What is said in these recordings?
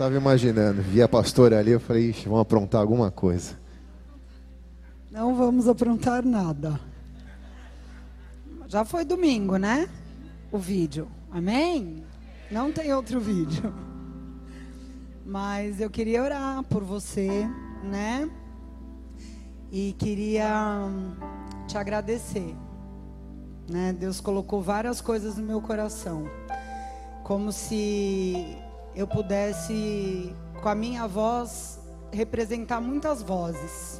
Tava imaginando, vi a pastora ali, eu falei, ixi, vamos aprontar alguma coisa. Não vamos aprontar nada. Já foi domingo, né? O vídeo. Amém? Não tem outro vídeo. Mas eu queria orar por você, né? E queria hum, te agradecer. Né? Deus colocou várias coisas no meu coração. Como se eu pudesse, com a minha voz, representar muitas vozes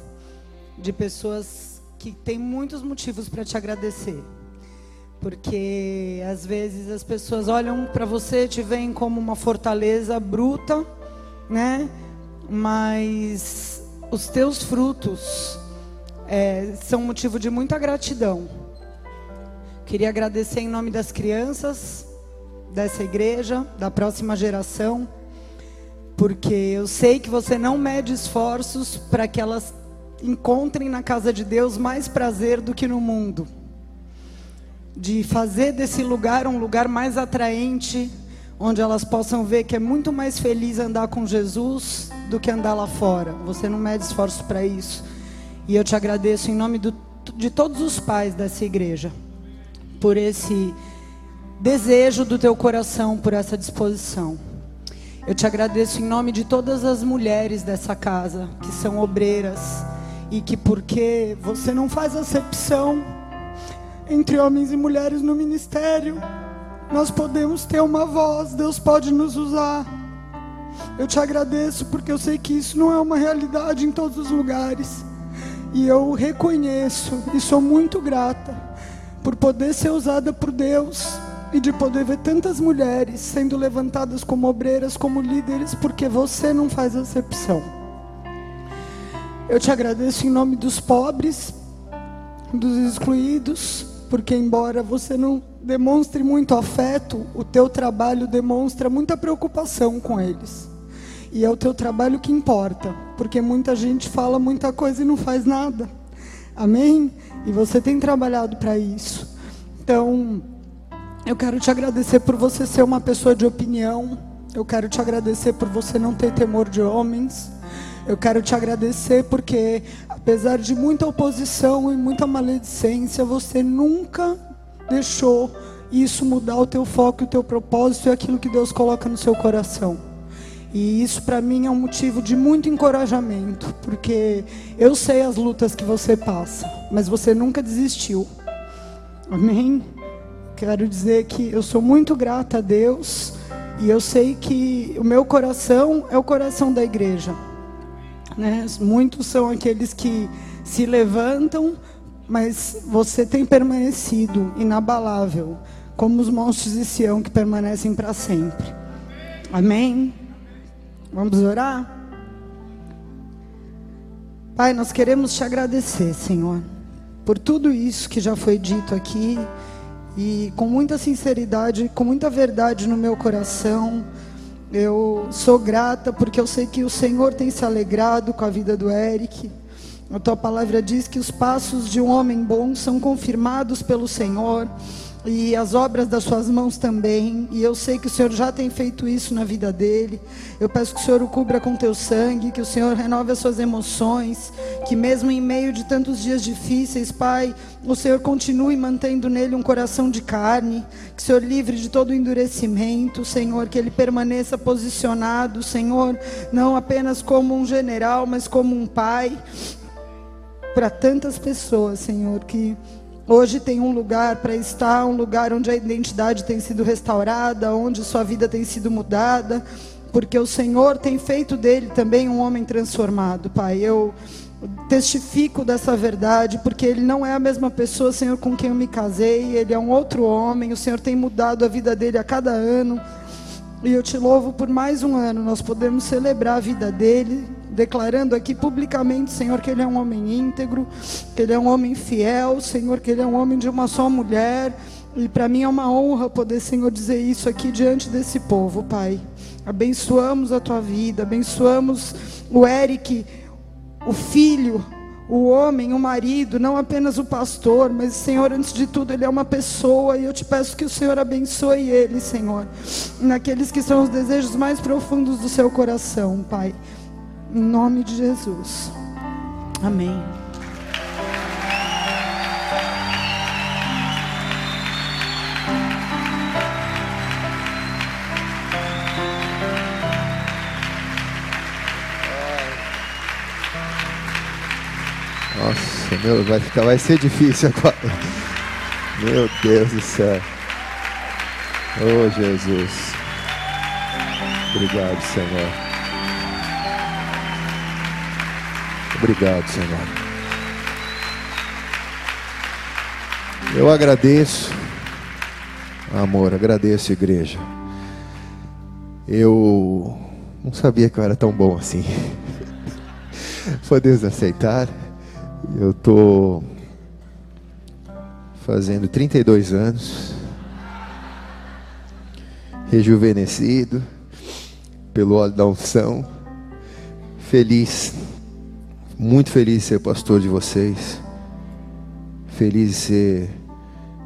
de pessoas que têm muitos motivos para te agradecer. Porque às vezes as pessoas olham para você, te veem como uma fortaleza bruta, né? Mas os teus frutos é, são motivo de muita gratidão. Queria agradecer em nome das crianças dessa igreja, da próxima geração, porque eu sei que você não mede esforços para que elas encontrem na casa de Deus mais prazer do que no mundo. De fazer desse lugar um lugar mais atraente, onde elas possam ver que é muito mais feliz andar com Jesus do que andar lá fora. Você não mede esforços para isso. E eu te agradeço em nome do, de todos os pais dessa igreja por esse desejo do teu coração, por essa disposição. Eu te agradeço em nome de todas as mulheres dessa casa que são obreiras e que porque você não faz acepção entre homens e mulheres no ministério, nós podemos ter uma voz, Deus pode nos usar. Eu te agradeço porque eu sei que isso não é uma realidade em todos os lugares. E eu reconheço e sou muito grata por poder ser usada por Deus e de poder ver tantas mulheres sendo levantadas como obreiras, como líderes, porque você não faz acepção. Eu te agradeço em nome dos pobres, dos excluídos, porque embora você não demonstre muito afeto, o teu trabalho demonstra muita preocupação com eles. E é o teu trabalho que importa, porque muita gente fala muita coisa e não faz nada. Amém? E você tem trabalhado para isso. Então, eu quero te agradecer por você ser uma pessoa de opinião. Eu quero te agradecer por você não ter temor de homens. Eu quero te agradecer porque, apesar de muita oposição e muita maledicência, você nunca deixou isso mudar o teu foco, o teu propósito e aquilo que Deus coloca no seu coração. E isso para mim é um motivo de muito encorajamento, porque eu sei as lutas que você passa, mas você nunca desistiu. Amém? Quero dizer que eu sou muito grata a Deus e eu sei que o meu coração é o coração da igreja. Né? Muitos são aqueles que se levantam, mas você tem permanecido inabalável, como os monstros de Sião que permanecem para sempre. Amém? Vamos orar? Pai, nós queremos te agradecer, Senhor, por tudo isso que já foi dito aqui e com muita sinceridade, com muita verdade no meu coração. Eu sou grata porque eu sei que o Senhor tem se alegrado com a vida do Eric. A tua palavra diz que os passos de um homem bom são confirmados pelo Senhor e as obras das suas mãos também. E eu sei que o Senhor já tem feito isso na vida dele. Eu peço que o Senhor o cubra com teu sangue, que o Senhor renove as suas emoções, que mesmo em meio de tantos dias difíceis, Pai, o Senhor continue mantendo nele um coração de carne, que o Senhor livre de todo endurecimento, Senhor, que ele permaneça posicionado, Senhor, não apenas como um general, mas como um pai para tantas pessoas, Senhor, que Hoje tem um lugar para estar, um lugar onde a identidade tem sido restaurada, onde sua vida tem sido mudada, porque o Senhor tem feito dele também um homem transformado, Pai. Eu testifico dessa verdade, porque ele não é a mesma pessoa, Senhor, com quem eu me casei, ele é um outro homem, o Senhor tem mudado a vida dele a cada ano. E eu te louvo por mais um ano, nós podemos celebrar a vida dele, declarando aqui publicamente, Senhor, que ele é um homem íntegro, que ele é um homem fiel, Senhor, que ele é um homem de uma só mulher. E para mim é uma honra poder, Senhor, dizer isso aqui diante desse povo, Pai. Abençoamos a tua vida, abençoamos o Eric, o filho, o homem, o marido, não apenas o pastor, mas Senhor, antes de tudo, ele é uma pessoa e eu te peço que o Senhor abençoe ele, Senhor, naqueles que são os desejos mais profundos do seu coração, Pai. Em nome de Jesus. Amém. Nossa, meu, vai ficar, vai ser difícil agora. Meu Deus do céu. Oh Jesus. Obrigado, Senhor. Obrigado, Senhor. Eu agradeço, amor, agradeço, igreja. Eu não sabia que eu era tão bom assim. Podemos aceitar. Eu tô fazendo 32 anos, rejuvenescido pelo óleo da unção, feliz, muito feliz de ser pastor de vocês, feliz de ser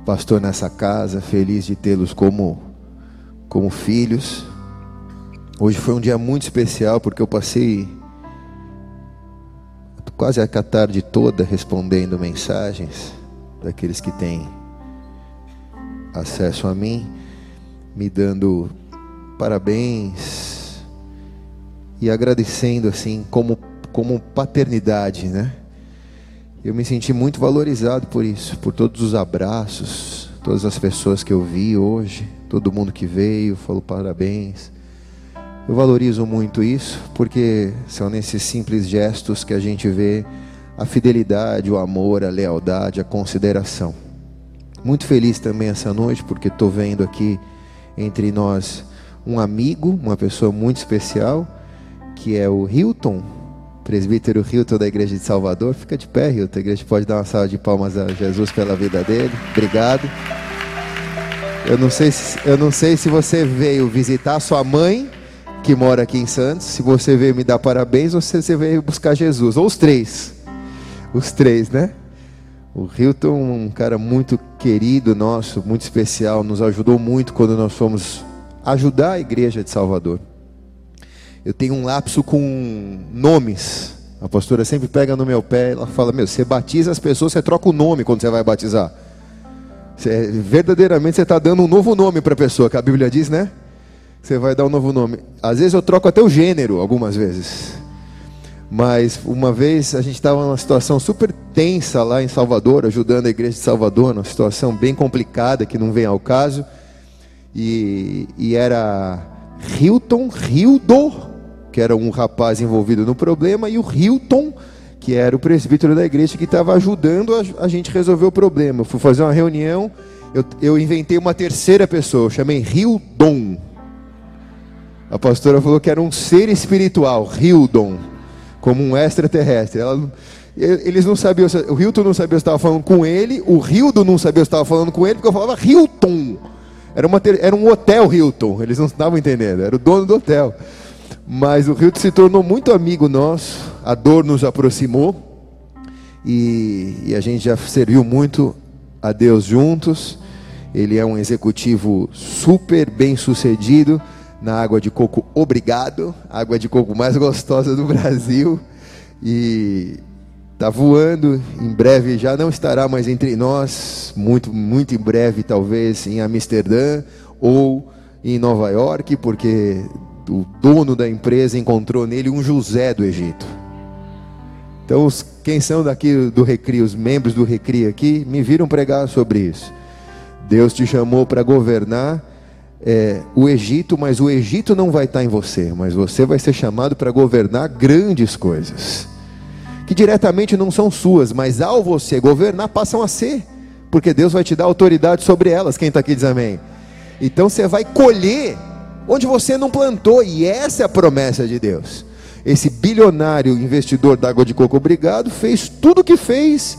pastor nessa casa, feliz de tê-los como como filhos. Hoje foi um dia muito especial porque eu passei quase a tarde toda respondendo mensagens daqueles que têm acesso a mim, me dando parabéns e agradecendo assim como como paternidade, né? Eu me senti muito valorizado por isso, por todos os abraços, todas as pessoas que eu vi hoje, todo mundo que veio falou parabéns. Eu valorizo muito isso, porque são nesses simples gestos que a gente vê a fidelidade, o amor, a lealdade, a consideração. Muito feliz também essa noite, porque estou vendo aqui entre nós um amigo, uma pessoa muito especial, que é o Hilton, presbítero Hilton da Igreja de Salvador. Fica de pé, Hilton. A igreja pode dar uma salva de palmas a Jesus pela vida dele. Obrigado. Eu não sei se, eu não sei se você veio visitar sua mãe que mora aqui em Santos. Se você veio me dar parabéns, ou se você veio buscar Jesus. Ou os três. Os três, né? O Hilton, um cara muito querido nosso, muito especial, nos ajudou muito quando nós fomos ajudar a igreja de Salvador. Eu tenho um lapso com nomes. A pastora sempre pega no meu pé, ela fala: Meu, você batiza as pessoas, você troca o nome quando você vai batizar. Você, verdadeiramente você está dando um novo nome para a pessoa, que a Bíblia diz, né? Você vai dar um novo nome. Às vezes eu troco até o gênero, algumas vezes. Mas uma vez a gente estava numa situação super tensa lá em Salvador, ajudando a igreja de Salvador, numa situação bem complicada que não vem ao caso. E, e era Hilton Hildo, que era um rapaz envolvido no problema, e o Hilton, que era o presbítero da igreja que estava ajudando a, a, gente resolver o problema. Eu fui fazer uma reunião, eu, eu inventei uma terceira pessoa, eu chamei Hildon. A pastora falou que era um ser espiritual, Hildon, como um extraterrestre. Ela, eles não sabiam, o Hilton não sabia se estava falando com ele, o Hildo não sabia se estava falando com ele, porque eu falava Hilton. Era, uma, era um hotel Hilton, eles não estavam entendendo, era o dono do hotel. Mas o Hilton se tornou muito amigo nosso, a dor nos aproximou, e, e a gente já serviu muito a Deus juntos. Ele é um executivo super bem sucedido na água de coco Obrigado, água de coco mais gostosa do Brasil. E está voando, em breve já não estará mais entre nós, muito, muito em breve, talvez em Amsterdã ou em Nova York, porque o dono da empresa encontrou nele um José do Egito. Então, os, quem são daqui do Recri, os membros do Recri aqui, me viram pregar sobre isso. Deus te chamou para governar é, o Egito, mas o Egito não vai estar em você, mas você vai ser chamado para governar grandes coisas, que diretamente não são suas, mas ao você governar, passam a ser, porque Deus vai te dar autoridade sobre elas. Quem está aqui diz amém. Então você vai colher onde você não plantou, e essa é a promessa de Deus. Esse bilionário investidor da água de coco, obrigado, fez tudo o que fez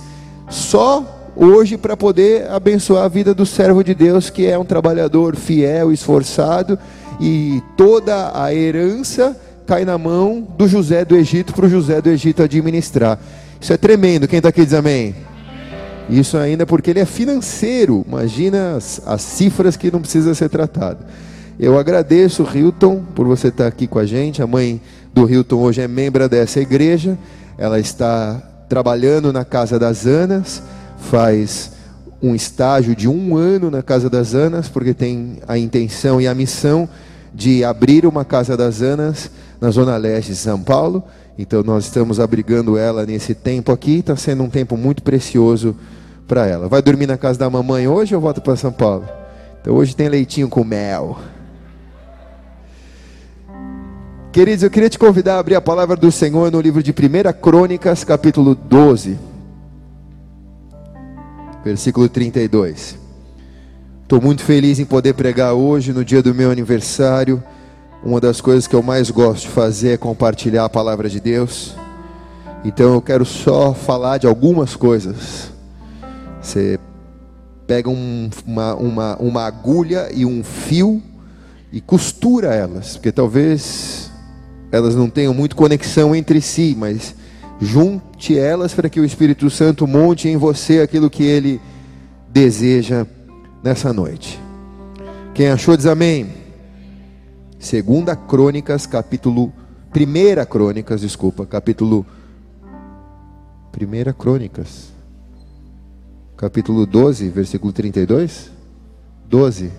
só hoje para poder abençoar a vida do servo de Deus, que é um trabalhador fiel, esforçado, e toda a herança cai na mão do José do Egito para o José do Egito administrar. Isso é tremendo. Quem está aqui diz amém. Isso ainda porque ele é financeiro. Imagina as, as cifras que não precisa ser tratado. Eu agradeço, Hilton, por você estar aqui com a gente. A mãe do Hilton hoje é membro dessa igreja. Ela está trabalhando na Casa das Anas, faz um estágio de um ano na Casa das Anas, porque tem a intenção e a missão de abrir uma Casa das Anas na Zona Leste de São Paulo. Então nós estamos abrigando ela nesse tempo aqui, está sendo um tempo muito precioso para ela. Vai dormir na casa da mamãe hoje ou volta para São Paulo? Então hoje tem leitinho com mel. Queridos, eu queria te convidar a abrir a palavra do Senhor no livro de 1 Crônicas, capítulo 12, versículo 32. Estou muito feliz em poder pregar hoje, no dia do meu aniversário. Uma das coisas que eu mais gosto de fazer é compartilhar a palavra de Deus. Então eu quero só falar de algumas coisas. Você pega um, uma, uma, uma agulha e um fio e costura elas, porque talvez elas não tenham muito conexão entre si, mas junte elas para que o Espírito Santo monte em você aquilo que ele deseja nessa noite. Quem achou diz amém. Segunda Crônicas, capítulo Primeira Crônicas, desculpa, capítulo Primeira Crônicas. Capítulo 12, versículo 32? 12.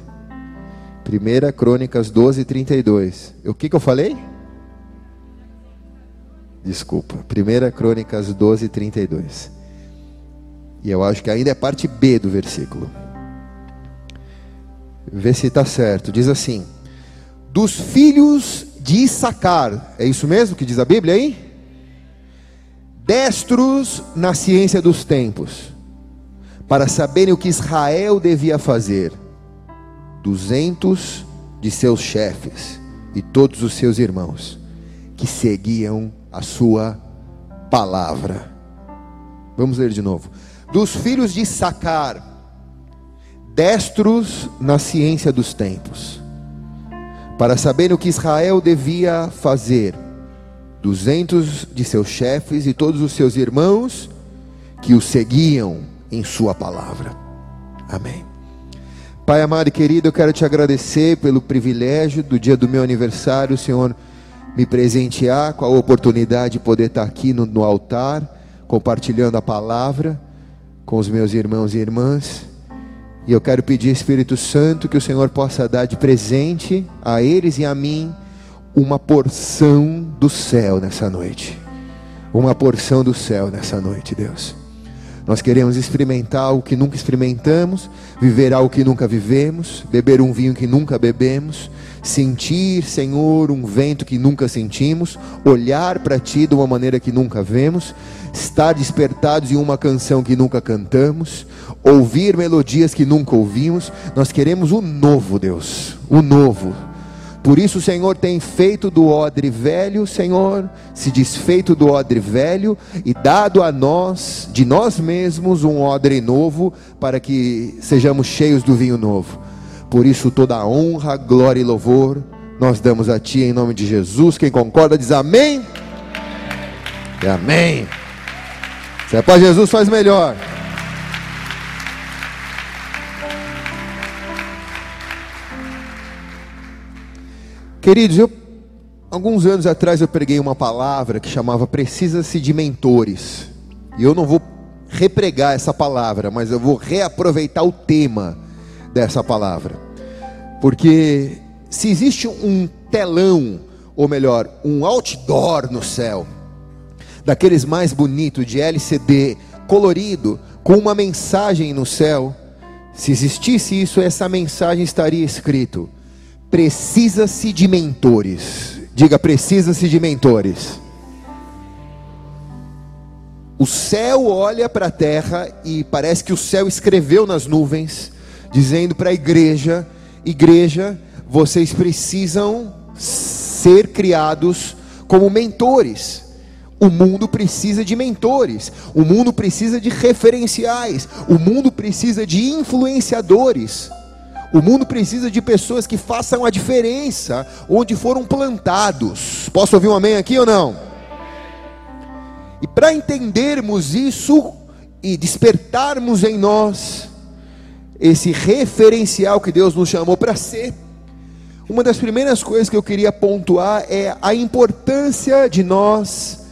Primeira Crônicas 12, 32. O que, que eu falei? Desculpa. 1 Crônicas 12, 32. E eu acho que ainda é parte B do versículo. Vê se está certo. Diz assim: Dos filhos de Issacar. É isso mesmo que diz a Bíblia aí? Destros na ciência dos tempos. Para saberem o que Israel devia fazer. Duzentos de seus chefes e todos os seus irmãos que seguiam a sua palavra. Vamos ler de novo. Dos filhos de Sacar, destros na ciência dos tempos, para saber o que Israel devia fazer, duzentos de seus chefes e todos os seus irmãos que o seguiam em sua palavra. Amém. Pai amado e querido, eu quero te agradecer pelo privilégio do dia do meu aniversário, Senhor me presentear com a oportunidade de poder estar aqui no, no altar, compartilhando a palavra com os meus irmãos e irmãs. E eu quero pedir, Espírito Santo, que o Senhor possa dar de presente a eles e a mim uma porção do céu nessa noite. Uma porção do céu nessa noite, Deus. Nós queremos experimentar algo que nunca experimentamos, viver algo que nunca vivemos, beber um vinho que nunca bebemos, sentir, Senhor, um vento que nunca sentimos, olhar para Ti de uma maneira que nunca vemos, estar despertados em uma canção que nunca cantamos, ouvir melodias que nunca ouvimos. Nós queremos o novo, Deus, o novo por isso o Senhor tem feito do odre velho, Senhor, se desfeito do odre velho e dado a nós, de nós mesmos, um odre novo, para que sejamos cheios do vinho novo. Por isso toda a honra, glória e louvor nós damos a Ti em nome de Jesus. Quem concorda diz amém. E amém. Se é para Jesus, faz melhor. Queridos, eu, alguns anos atrás eu preguei uma palavra que chamava Precisa-se de mentores. E eu não vou repregar essa palavra, mas eu vou reaproveitar o tema dessa palavra. Porque se existe um telão, ou melhor, um outdoor no céu, daqueles mais bonitos de LCD, colorido, com uma mensagem no céu, se existisse isso, essa mensagem estaria escrito: Precisa-se de mentores. Diga, precisa-se de mentores. O céu olha para a terra e parece que o céu escreveu nas nuvens, dizendo para a igreja: Igreja, vocês precisam ser criados como mentores. O mundo precisa de mentores, o mundo precisa de referenciais, o mundo precisa de influenciadores. O mundo precisa de pessoas que façam a diferença onde foram plantados. Posso ouvir um amém aqui ou não? E para entendermos isso e despertarmos em nós esse referencial que Deus nos chamou para ser, uma das primeiras coisas que eu queria pontuar é a importância de nós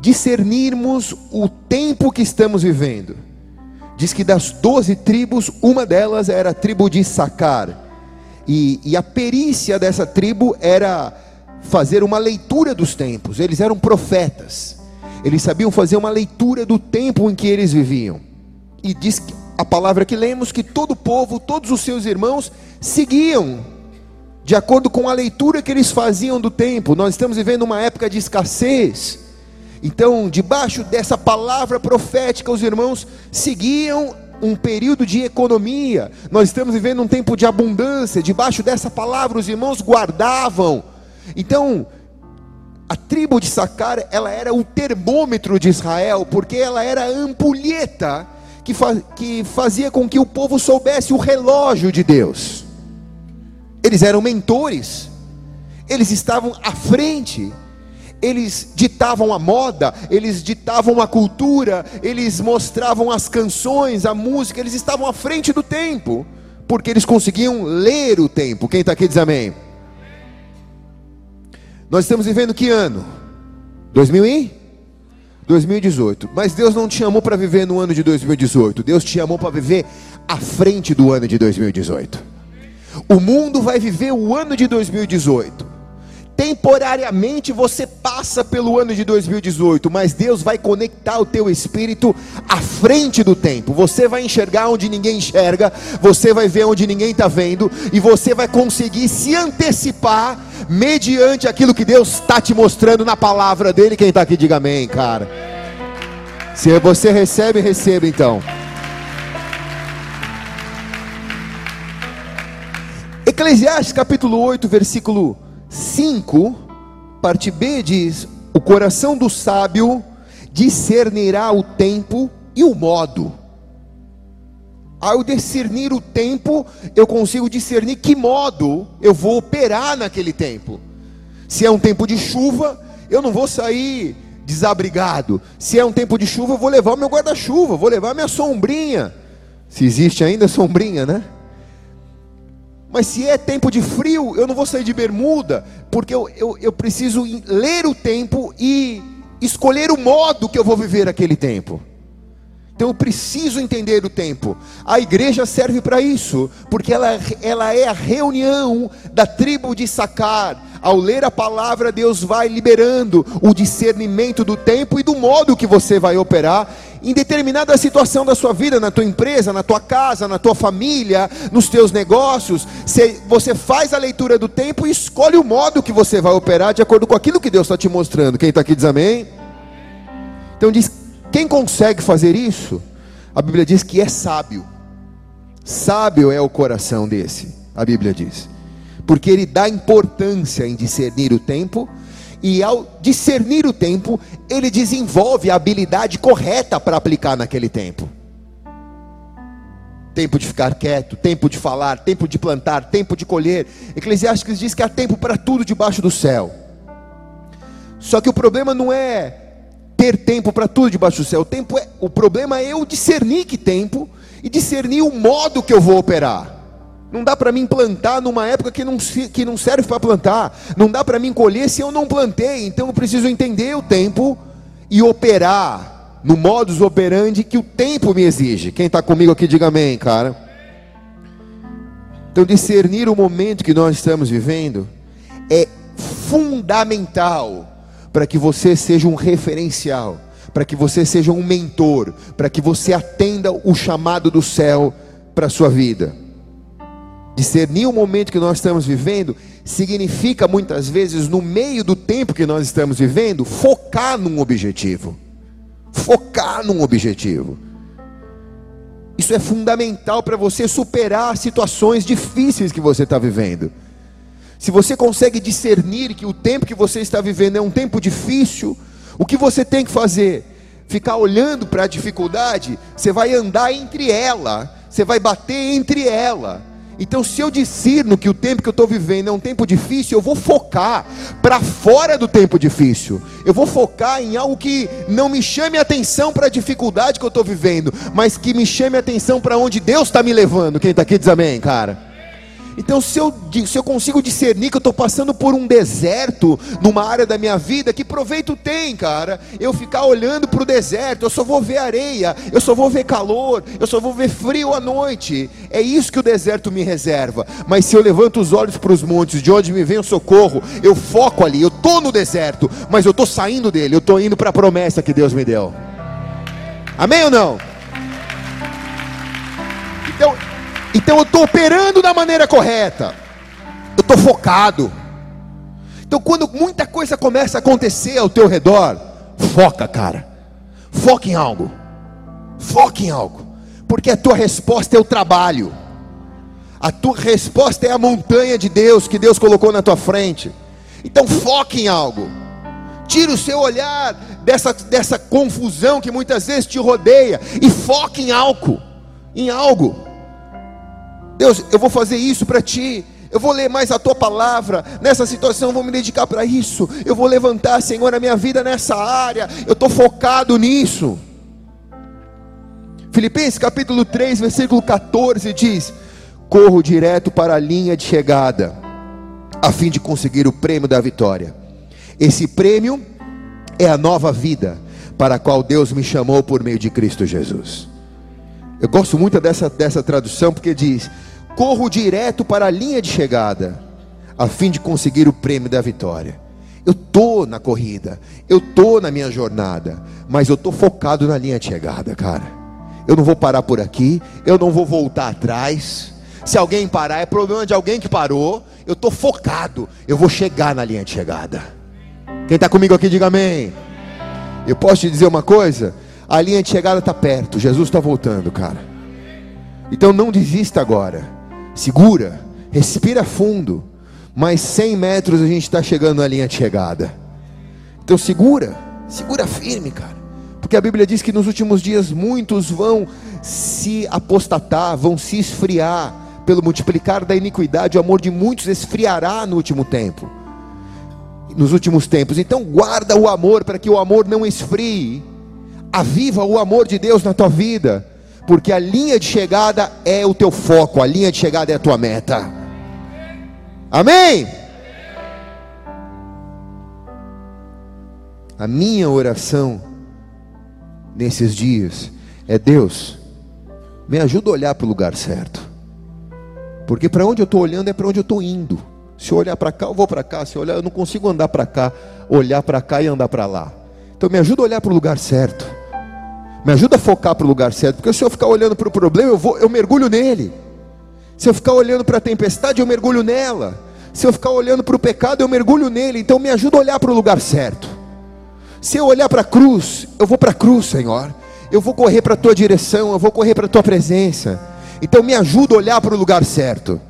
discernirmos o tempo que estamos vivendo. Diz que das doze tribos, uma delas era a tribo de Sacar. E, e a perícia dessa tribo era fazer uma leitura dos tempos. Eles eram profetas. Eles sabiam fazer uma leitura do tempo em que eles viviam. E diz que, a palavra que lemos que todo o povo, todos os seus irmãos seguiam de acordo com a leitura que eles faziam do tempo. Nós estamos vivendo uma época de escassez. Então, debaixo dessa palavra profética, os irmãos seguiam um período de economia. Nós estamos vivendo um tempo de abundância. Debaixo dessa palavra, os irmãos guardavam. Então, a tribo de Sacar, ela era o termômetro de Israel, porque ela era a ampulheta que, que fazia com que o povo soubesse o relógio de Deus. Eles eram mentores, eles estavam à frente, eles ditavam a moda, eles ditavam a cultura, eles mostravam as canções, a música, eles estavam à frente do tempo, porque eles conseguiam ler o tempo. Quem está aqui diz amém. Nós estamos vivendo que ano? 2000 e? 2018. Mas Deus não te chamou para viver no ano de 2018. Deus te chamou para viver à frente do ano de 2018. O mundo vai viver o ano de 2018. Temporariamente você passa pelo ano de 2018, mas Deus vai conectar o teu espírito à frente do tempo. Você vai enxergar onde ninguém enxerga, você vai ver onde ninguém está vendo, e você vai conseguir se antecipar mediante aquilo que Deus está te mostrando na palavra dele. Quem está aqui, diga amém, cara. Se você recebe, receba então. Eclesiastes capítulo 8, versículo 5, parte B diz: O coração do sábio discernirá o tempo e o modo. Ao discernir o tempo, eu consigo discernir que modo eu vou operar naquele tempo. Se é um tempo de chuva, eu não vou sair desabrigado. Se é um tempo de chuva, eu vou levar o meu guarda-chuva, vou levar minha sombrinha. Se existe ainda sombrinha, né? Mas se é tempo de frio, eu não vou sair de bermuda, porque eu, eu, eu preciso ler o tempo e escolher o modo que eu vou viver aquele tempo. Então eu preciso entender o tempo. A igreja serve para isso, porque ela, ela é a reunião da tribo de Sacar. Ao ler a palavra, Deus vai liberando o discernimento do tempo e do modo que você vai operar em determinada situação da sua vida, na tua empresa, na tua casa, na tua família, nos teus negócios. Você faz a leitura do tempo e escolhe o modo que você vai operar de acordo com aquilo que Deus está te mostrando. Quem está aqui diz amém? Então diz: quem consegue fazer isso? A Bíblia diz que é sábio. Sábio é o coração desse, a Bíblia diz. Porque ele dá importância em discernir o tempo e ao discernir o tempo, ele desenvolve a habilidade correta para aplicar naquele tempo. Tempo de ficar quieto, tempo de falar, tempo de plantar, tempo de colher. Eclesiastes diz que há tempo para tudo debaixo do céu. Só que o problema não é ter tempo para tudo debaixo do céu. O, tempo é, o problema é eu discernir que tempo e discernir o modo que eu vou operar. Não dá para mim plantar numa época que não, que não serve para plantar. Não dá para mim colher se eu não plantei. Então eu preciso entender o tempo e operar no modus operandi que o tempo me exige. Quem está comigo aqui, diga amém, cara. Então, discernir o momento que nós estamos vivendo é fundamental para que você seja um referencial, para que você seja um mentor, para que você atenda o chamado do céu para a sua vida. Discernir o momento que nós estamos vivendo significa muitas vezes, no meio do tempo que nós estamos vivendo, focar num objetivo. Focar num objetivo. Isso é fundamental para você superar situações difíceis que você está vivendo. Se você consegue discernir que o tempo que você está vivendo é um tempo difícil, o que você tem que fazer? Ficar olhando para a dificuldade, você vai andar entre ela, você vai bater entre ela Então, se eu discerno que o tempo que eu estou vivendo é um tempo difícil, eu vou focar para fora do tempo difícil. Eu vou focar em algo que não me chame atenção para a dificuldade que eu estou vivendo, mas que me chame atenção para onde Deus está me levando. Quem está aqui diz amém, cara. Então, se eu, se eu consigo discernir que eu estou passando por um deserto numa área da minha vida, que proveito tem, cara? Eu ficar olhando para o deserto, eu só vou ver areia, eu só vou ver calor, eu só vou ver frio à noite. É isso que o deserto me reserva. Mas se eu levanto os olhos para os montes, de onde me vem o socorro, eu foco ali, eu estou no deserto, mas eu estou saindo dele, eu estou indo para a promessa que Deus me deu. Amém ou não? Então, então eu estou operando da maneira correta. Eu estou focado. Então quando muita coisa começa a acontecer ao teu redor, foca, cara. Foca em algo. Foca em algo. Porque a tua resposta é o trabalho. A tua resposta é a montanha de Deus que Deus colocou na tua frente. Então foque em algo. Tira o seu olhar dessa, dessa confusão que muitas vezes te rodeia e foque em algo. Em algo. Deus, eu vou fazer isso para ti. Eu vou ler mais a tua palavra. Nessa situação, eu vou me dedicar para isso. Eu vou levantar, Senhor, a minha vida nessa área. Eu estou focado nisso. Filipenses capítulo 3, versículo 14 diz: Corro direto para a linha de chegada, a fim de conseguir o prêmio da vitória. Esse prêmio é a nova vida para a qual Deus me chamou por meio de Cristo Jesus. Eu gosto muito dessa, dessa tradução porque diz: corro direto para a linha de chegada, a fim de conseguir o prêmio da vitória. Eu estou na corrida, eu estou na minha jornada, mas eu estou focado na linha de chegada, cara. Eu não vou parar por aqui, eu não vou voltar atrás. Se alguém parar, é problema de alguém que parou. Eu estou focado, eu vou chegar na linha de chegada. Quem está comigo aqui, diga amém. Eu posso te dizer uma coisa? A linha de chegada está perto, Jesus está voltando, cara. Então não desista agora. Segura, respira fundo. Mais 100 metros a gente está chegando na linha de chegada. Então segura, segura firme, cara. Porque a Bíblia diz que nos últimos dias muitos vão se apostatar, vão se esfriar. Pelo multiplicar da iniquidade, o amor de muitos esfriará no último tempo. Nos últimos tempos. Então guarda o amor para que o amor não esfrie aviva o amor de Deus na tua vida, porque a linha de chegada é o teu foco, a linha de chegada é a tua meta. Amém? A minha oração nesses dias é: Deus, me ajuda a olhar para o lugar certo, porque para onde eu estou olhando é para onde eu estou indo. Se eu olhar para cá, eu vou para cá. Se eu olhar, eu não consigo andar para cá, olhar para cá e andar para lá. Então me ajuda a olhar para o lugar certo. Me ajuda a focar para o lugar certo, porque se eu ficar olhando para o problema, eu, vou, eu mergulho nele. Se eu ficar olhando para a tempestade, eu mergulho nela. Se eu ficar olhando para o pecado, eu mergulho nele. Então me ajuda a olhar para o lugar certo. Se eu olhar para a cruz, eu vou para a cruz, Senhor. Eu vou correr para a tua direção, eu vou correr para a tua presença. Então me ajuda a olhar para o lugar certo.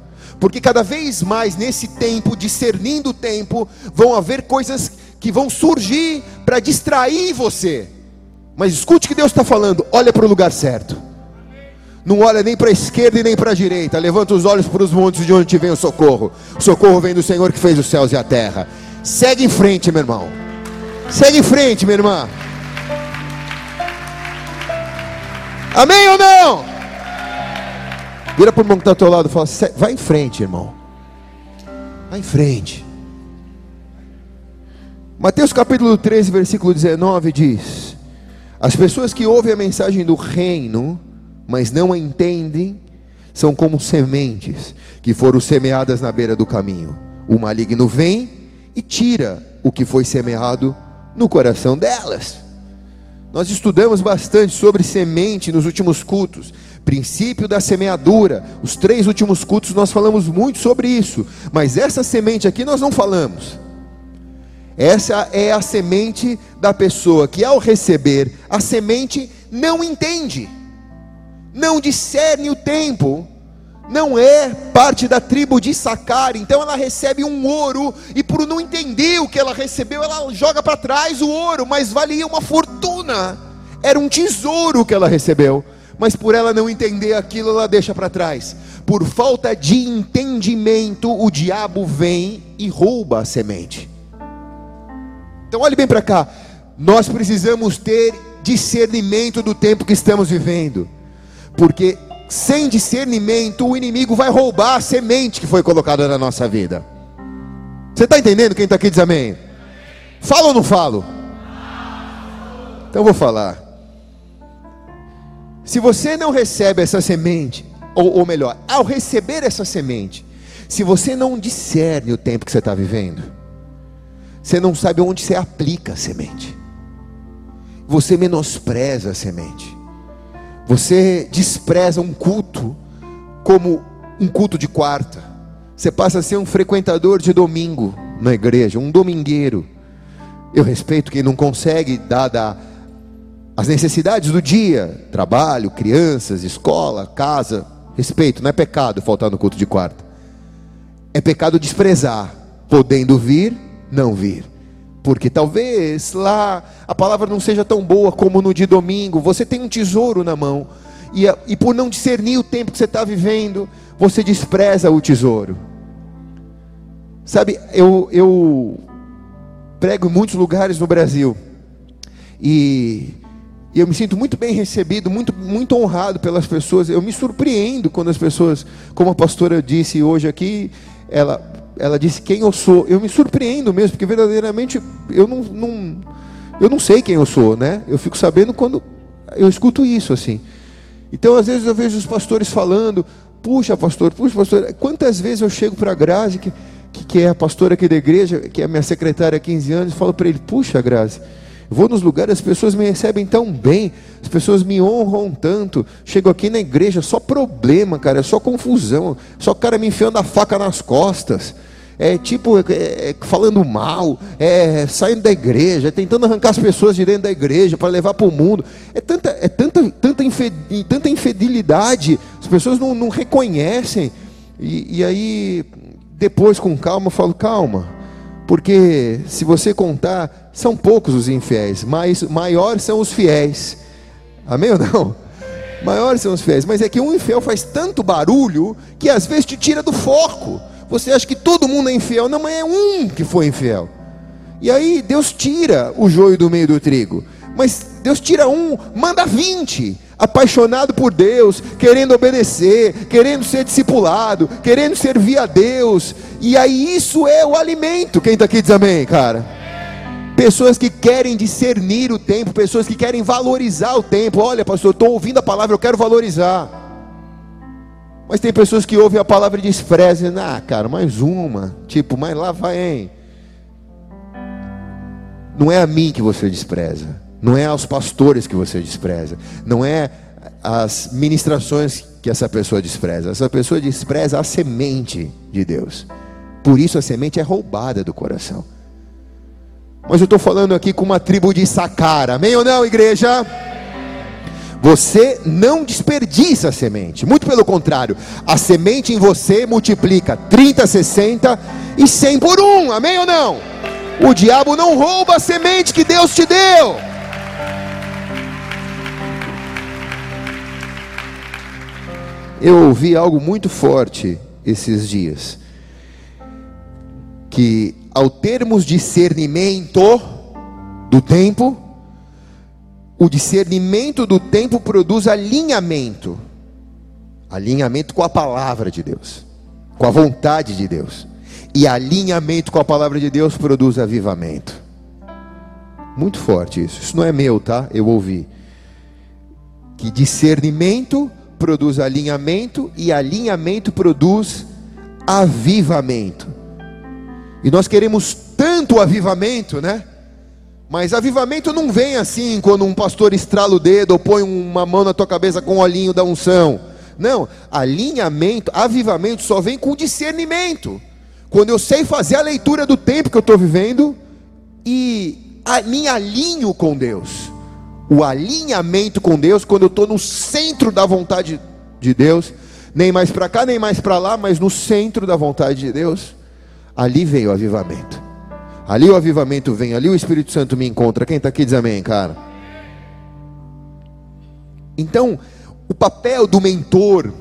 Porque cada vez mais nesse tempo, discernindo o tempo, vão haver coisas que vão surgir para distrair você. Mas escute o que Deus está falando, olha para o lugar certo. Não olha nem para a esquerda e nem para a direita. Levanta os olhos para os montes de onde te vem o socorro. O socorro vem do Senhor que fez os céus e a terra. Segue em frente, meu irmão. Segue em frente, minha irmã. Amém ou não? Vira para o irmão que está ao teu lado e fala: vai em frente, irmão. Vai em frente. Mateus capítulo 13, versículo 19 diz: as pessoas que ouvem a mensagem do reino, mas não a entendem, são como sementes que foram semeadas na beira do caminho. O maligno vem e tira o que foi semeado no coração delas. Nós estudamos bastante sobre semente nos últimos cultos, princípio da semeadura. Os três últimos cultos nós falamos muito sobre isso, mas essa semente aqui nós não falamos. Essa é a semente da pessoa que, ao receber a semente, não entende, não discerne o tempo, não é parte da tribo de Sacar, então ela recebe um ouro, e por não entender o que ela recebeu, ela joga para trás o ouro, mas valia uma fortuna, era um tesouro que ela recebeu, mas por ela não entender aquilo, ela deixa para trás. Por falta de entendimento, o diabo vem e rouba a semente. Então olhe bem para cá. Nós precisamos ter discernimento do tempo que estamos vivendo. Porque sem discernimento, o inimigo vai roubar a semente que foi colocada na nossa vida. Você está entendendo? Quem está aqui diz amém. Falo ou não falo? Então eu vou falar. Se você não recebe essa semente, ou, ou melhor, ao receber essa semente, se você não discerne o tempo que você está vivendo, você não sabe onde você aplica a semente, você menospreza a semente, você despreza um culto como um culto de quarta, você passa a ser um frequentador de domingo na igreja, um domingueiro. Eu respeito quem não consegue, dada as necessidades do dia, trabalho, crianças, escola, casa, respeito, não é pecado faltar no culto de quarta. É pecado desprezar, podendo vir, não vir. Porque talvez lá a palavra não seja tão boa como no de domingo. Você tem um tesouro na mão. E, e por não discernir o tempo que você está vivendo, você despreza o tesouro. Sabe, eu, eu prego em muitos lugares no Brasil. E, e eu me sinto muito bem recebido, muito, muito honrado pelas pessoas. Eu me surpreendo quando as pessoas, como a pastora disse hoje aqui, ela, ela disse quem eu sou. Eu me surpreendo mesmo, porque verdadeiramente eu não, não, eu não sei quem eu sou, né? Eu fico sabendo quando eu escuto isso assim. Então, às vezes eu vejo os pastores falando, puxa pastor, puxa pastor, quantas vezes eu chego para a Grazi, que que, é a pastora aqui da igreja, que é a minha secretária há 15 anos, e falo para ele: Puxa, Grazi, vou nos lugares, as pessoas me recebem tão bem, as pessoas me honram tanto. Chego aqui na igreja, só problema, cara, é só confusão, só cara me enfiando a faca nas costas. É tipo, é, é, falando mal, é saindo da igreja, é tentando arrancar as pessoas de dentro da igreja para levar para o mundo. É tanta, é tanta, tanta, tanta infidelidade, as pessoas não, não reconhecem. E, e aí depois, com calma, eu falo: calma, porque se você contar, são poucos os infiéis, mas maiores são os fiéis. Amém ou não? Maiores são os fiéis, mas é que um infiel faz tanto barulho que às vezes te tira do foco. Você acha que todo mundo é infiel, não, mas é um que foi infiel. E aí Deus tira o joio do meio do trigo. Mas Deus tira um, manda vinte apaixonado por Deus, querendo obedecer, querendo ser discipulado, querendo servir a Deus, e aí isso é o alimento. Quem está aqui diz amém, cara? Pessoas que querem discernir o tempo, pessoas que querem valorizar o tempo. Olha, pastor, estou ouvindo a palavra, eu quero valorizar. Mas tem pessoas que ouvem a palavra e desprezam, ah, cara, mais uma, tipo, mas lá vai, hein? Não é a mim que você despreza não é aos pastores que você despreza, não é as ministrações que essa pessoa despreza, essa pessoa despreza a semente de Deus. Por isso a semente é roubada do coração. Mas eu estou falando aqui com uma tribo de Sacar, amém ou não, igreja? Você não desperdiça a semente, muito pelo contrário, a semente em você multiplica 30, 60 e 100 por um, amém ou não? O diabo não rouba a semente que Deus te deu. Eu ouvi algo muito forte esses dias. Que ao termos discernimento do tempo, o discernimento do tempo produz alinhamento. Alinhamento com a palavra de Deus, com a vontade de Deus. E alinhamento com a palavra de Deus produz avivamento. Muito forte isso. Isso não é meu, tá? Eu ouvi. Que discernimento produz alinhamento e alinhamento produz avivamento. E nós queremos tanto avivamento, né? Mas avivamento não vem assim quando um pastor estrala o dedo ou põe uma mão na tua cabeça com o olhinho da unção. Não, alinhamento, avivamento só vem com discernimento. Quando eu sei fazer a leitura do tempo que eu estou vivendo e me alinho com Deus o alinhamento com Deus, quando eu estou no centro da vontade de Deus, nem mais para cá, nem mais para lá, mas no centro da vontade de Deus, ali vem o avivamento. Ali o avivamento vem, ali o Espírito Santo me encontra. Quem está aqui diz amém, cara. Então, o papel do mentor,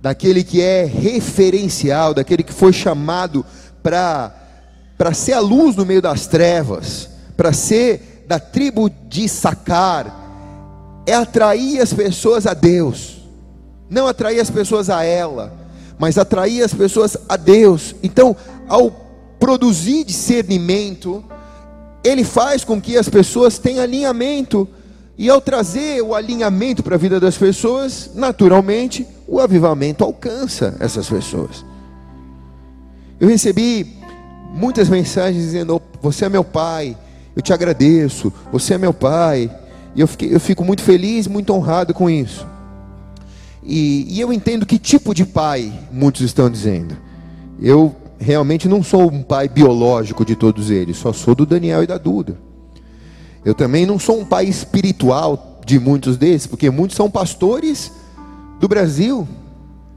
daquele que é referencial, daquele que foi chamado para ser a luz no meio das trevas, para ser da tribo de Sacar, é atrair as pessoas a Deus, não atrair as pessoas a ela, mas atrair as pessoas a Deus. Então, ao produzir discernimento, ele faz com que as pessoas tenham alinhamento, e ao trazer o alinhamento para a vida das pessoas, naturalmente, o avivamento alcança essas pessoas. Eu recebi muitas mensagens dizendo: Você é meu pai, eu te agradeço, você é meu pai. E eu, fiquei, eu fico muito feliz, muito honrado com isso. E, e eu entendo que tipo de pai muitos estão dizendo. Eu realmente não sou um pai biológico de todos eles, só sou do Daniel e da Duda. Eu também não sou um pai espiritual de muitos desses, porque muitos são pastores do Brasil,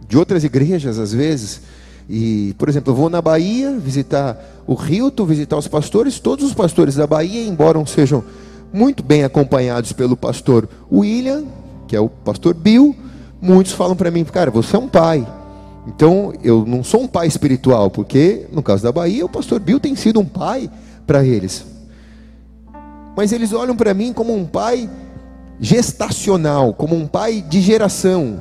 de outras igrejas às vezes. E, por exemplo, eu vou na Bahia visitar o Rilton, visitar os pastores, todos os pastores da Bahia, embora sejam muito bem acompanhados pelo pastor William, que é o pastor Bill, muitos falam para mim, cara, você é um pai. Então, eu não sou um pai espiritual, porque no caso da Bahia, o pastor Bill tem sido um pai para eles. Mas eles olham para mim como um pai gestacional, como um pai de geração.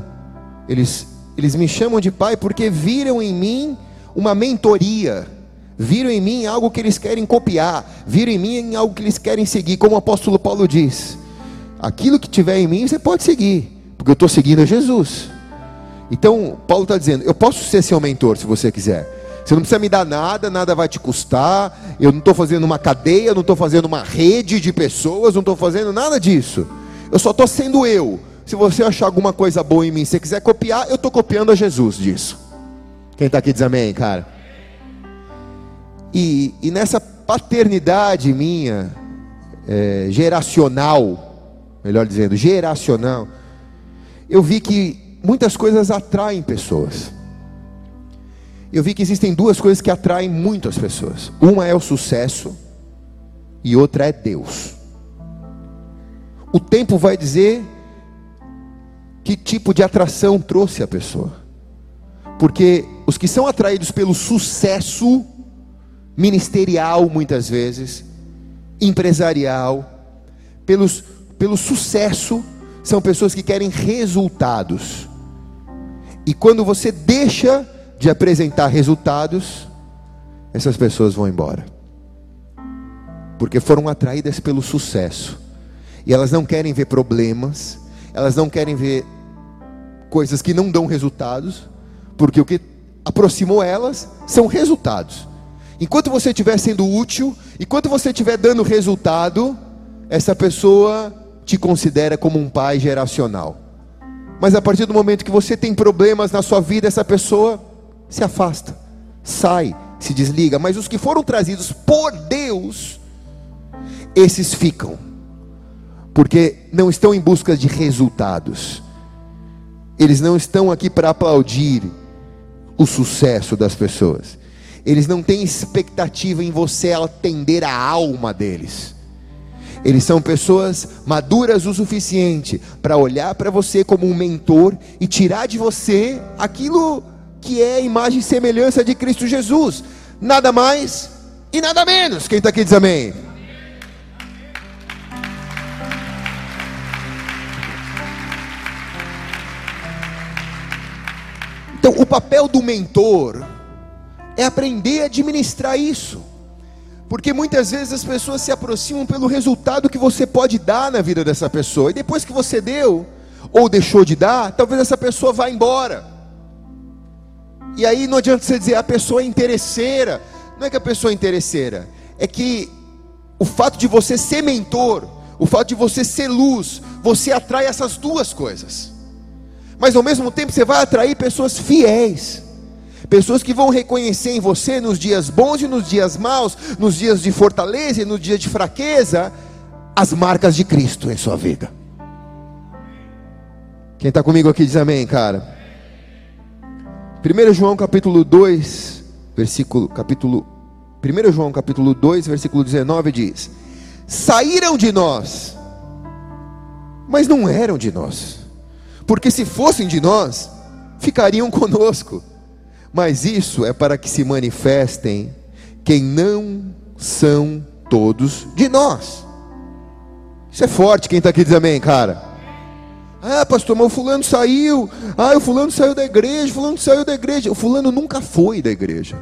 Eles, eles me chamam de pai porque viram em mim uma mentoria, viram em mim algo que eles querem copiar, viram em mim algo que eles querem seguir, como o apóstolo Paulo diz: aquilo que tiver em mim você pode seguir, porque eu estou seguindo Jesus. Então, Paulo está dizendo: eu posso ser seu mentor se você quiser. Você não precisa me dar nada, nada vai te custar. Eu não estou fazendo uma cadeia, não estou fazendo uma rede de pessoas, não estou fazendo nada disso. Eu só estou sendo eu. Se você achar alguma coisa boa em mim, se quiser copiar, eu estou copiando a Jesus disso. Quem está aqui diz amém, cara. E, e nessa paternidade minha, é, geracional, melhor dizendo, geracional, eu vi que muitas coisas atraem pessoas. Eu vi que existem duas coisas que atraem muito as pessoas: uma é o sucesso, e outra é Deus. O tempo vai dizer que tipo de atração trouxe a pessoa. Porque os que são atraídos pelo sucesso ministerial, muitas vezes, empresarial, pelos, pelo sucesso, são pessoas que querem resultados. E quando você deixa de apresentar resultados, essas pessoas vão embora. Porque foram atraídas pelo sucesso. E elas não querem ver problemas, elas não querem ver coisas que não dão resultados, porque o que aproximou elas são resultados. Enquanto você estiver sendo útil, enquanto você estiver dando resultado, essa pessoa te considera como um pai geracional. Mas a partir do momento que você tem problemas na sua vida, essa pessoa se afasta, sai, se desliga. Mas os que foram trazidos por Deus, esses ficam, porque não estão em busca de resultados, eles não estão aqui para aplaudir o sucesso das pessoas eles não têm expectativa em você atender a alma deles. Eles são pessoas maduras o suficiente para olhar para você como um mentor e tirar de você aquilo que é a imagem e semelhança de Cristo Jesus. Nada mais e nada menos. Quem está aqui diz amém. Então, o papel do mentor é aprender a administrar isso. Porque muitas vezes as pessoas se aproximam pelo resultado que você pode dar na vida dessa pessoa. E depois que você deu, ou deixou de dar, talvez essa pessoa vá embora. E aí não adianta você dizer a pessoa é interesseira. Não é que a pessoa é interesseira, é que o fato de você ser mentor, o fato de você ser luz, você atrai essas duas coisas. Mas ao mesmo tempo você vai atrair pessoas fiéis Pessoas que vão reconhecer em você nos dias bons e nos dias maus, nos dias de fortaleza e no dia de fraqueza, as marcas de Cristo em sua vida. Quem está comigo aqui diz amém, cara. 1 João capítulo 2, versículo, capítulo 1 João capítulo 2, versículo 19 diz: Saíram de nós, mas não eram de nós. Porque se fossem de nós, ficariam conosco. Mas isso é para que se manifestem quem não são todos de nós. Isso é forte, quem está aqui diz amém, cara. Ah, pastor, mas o fulano saiu. Ah, o fulano saiu da igreja, o fulano saiu da igreja. O fulano nunca foi da igreja.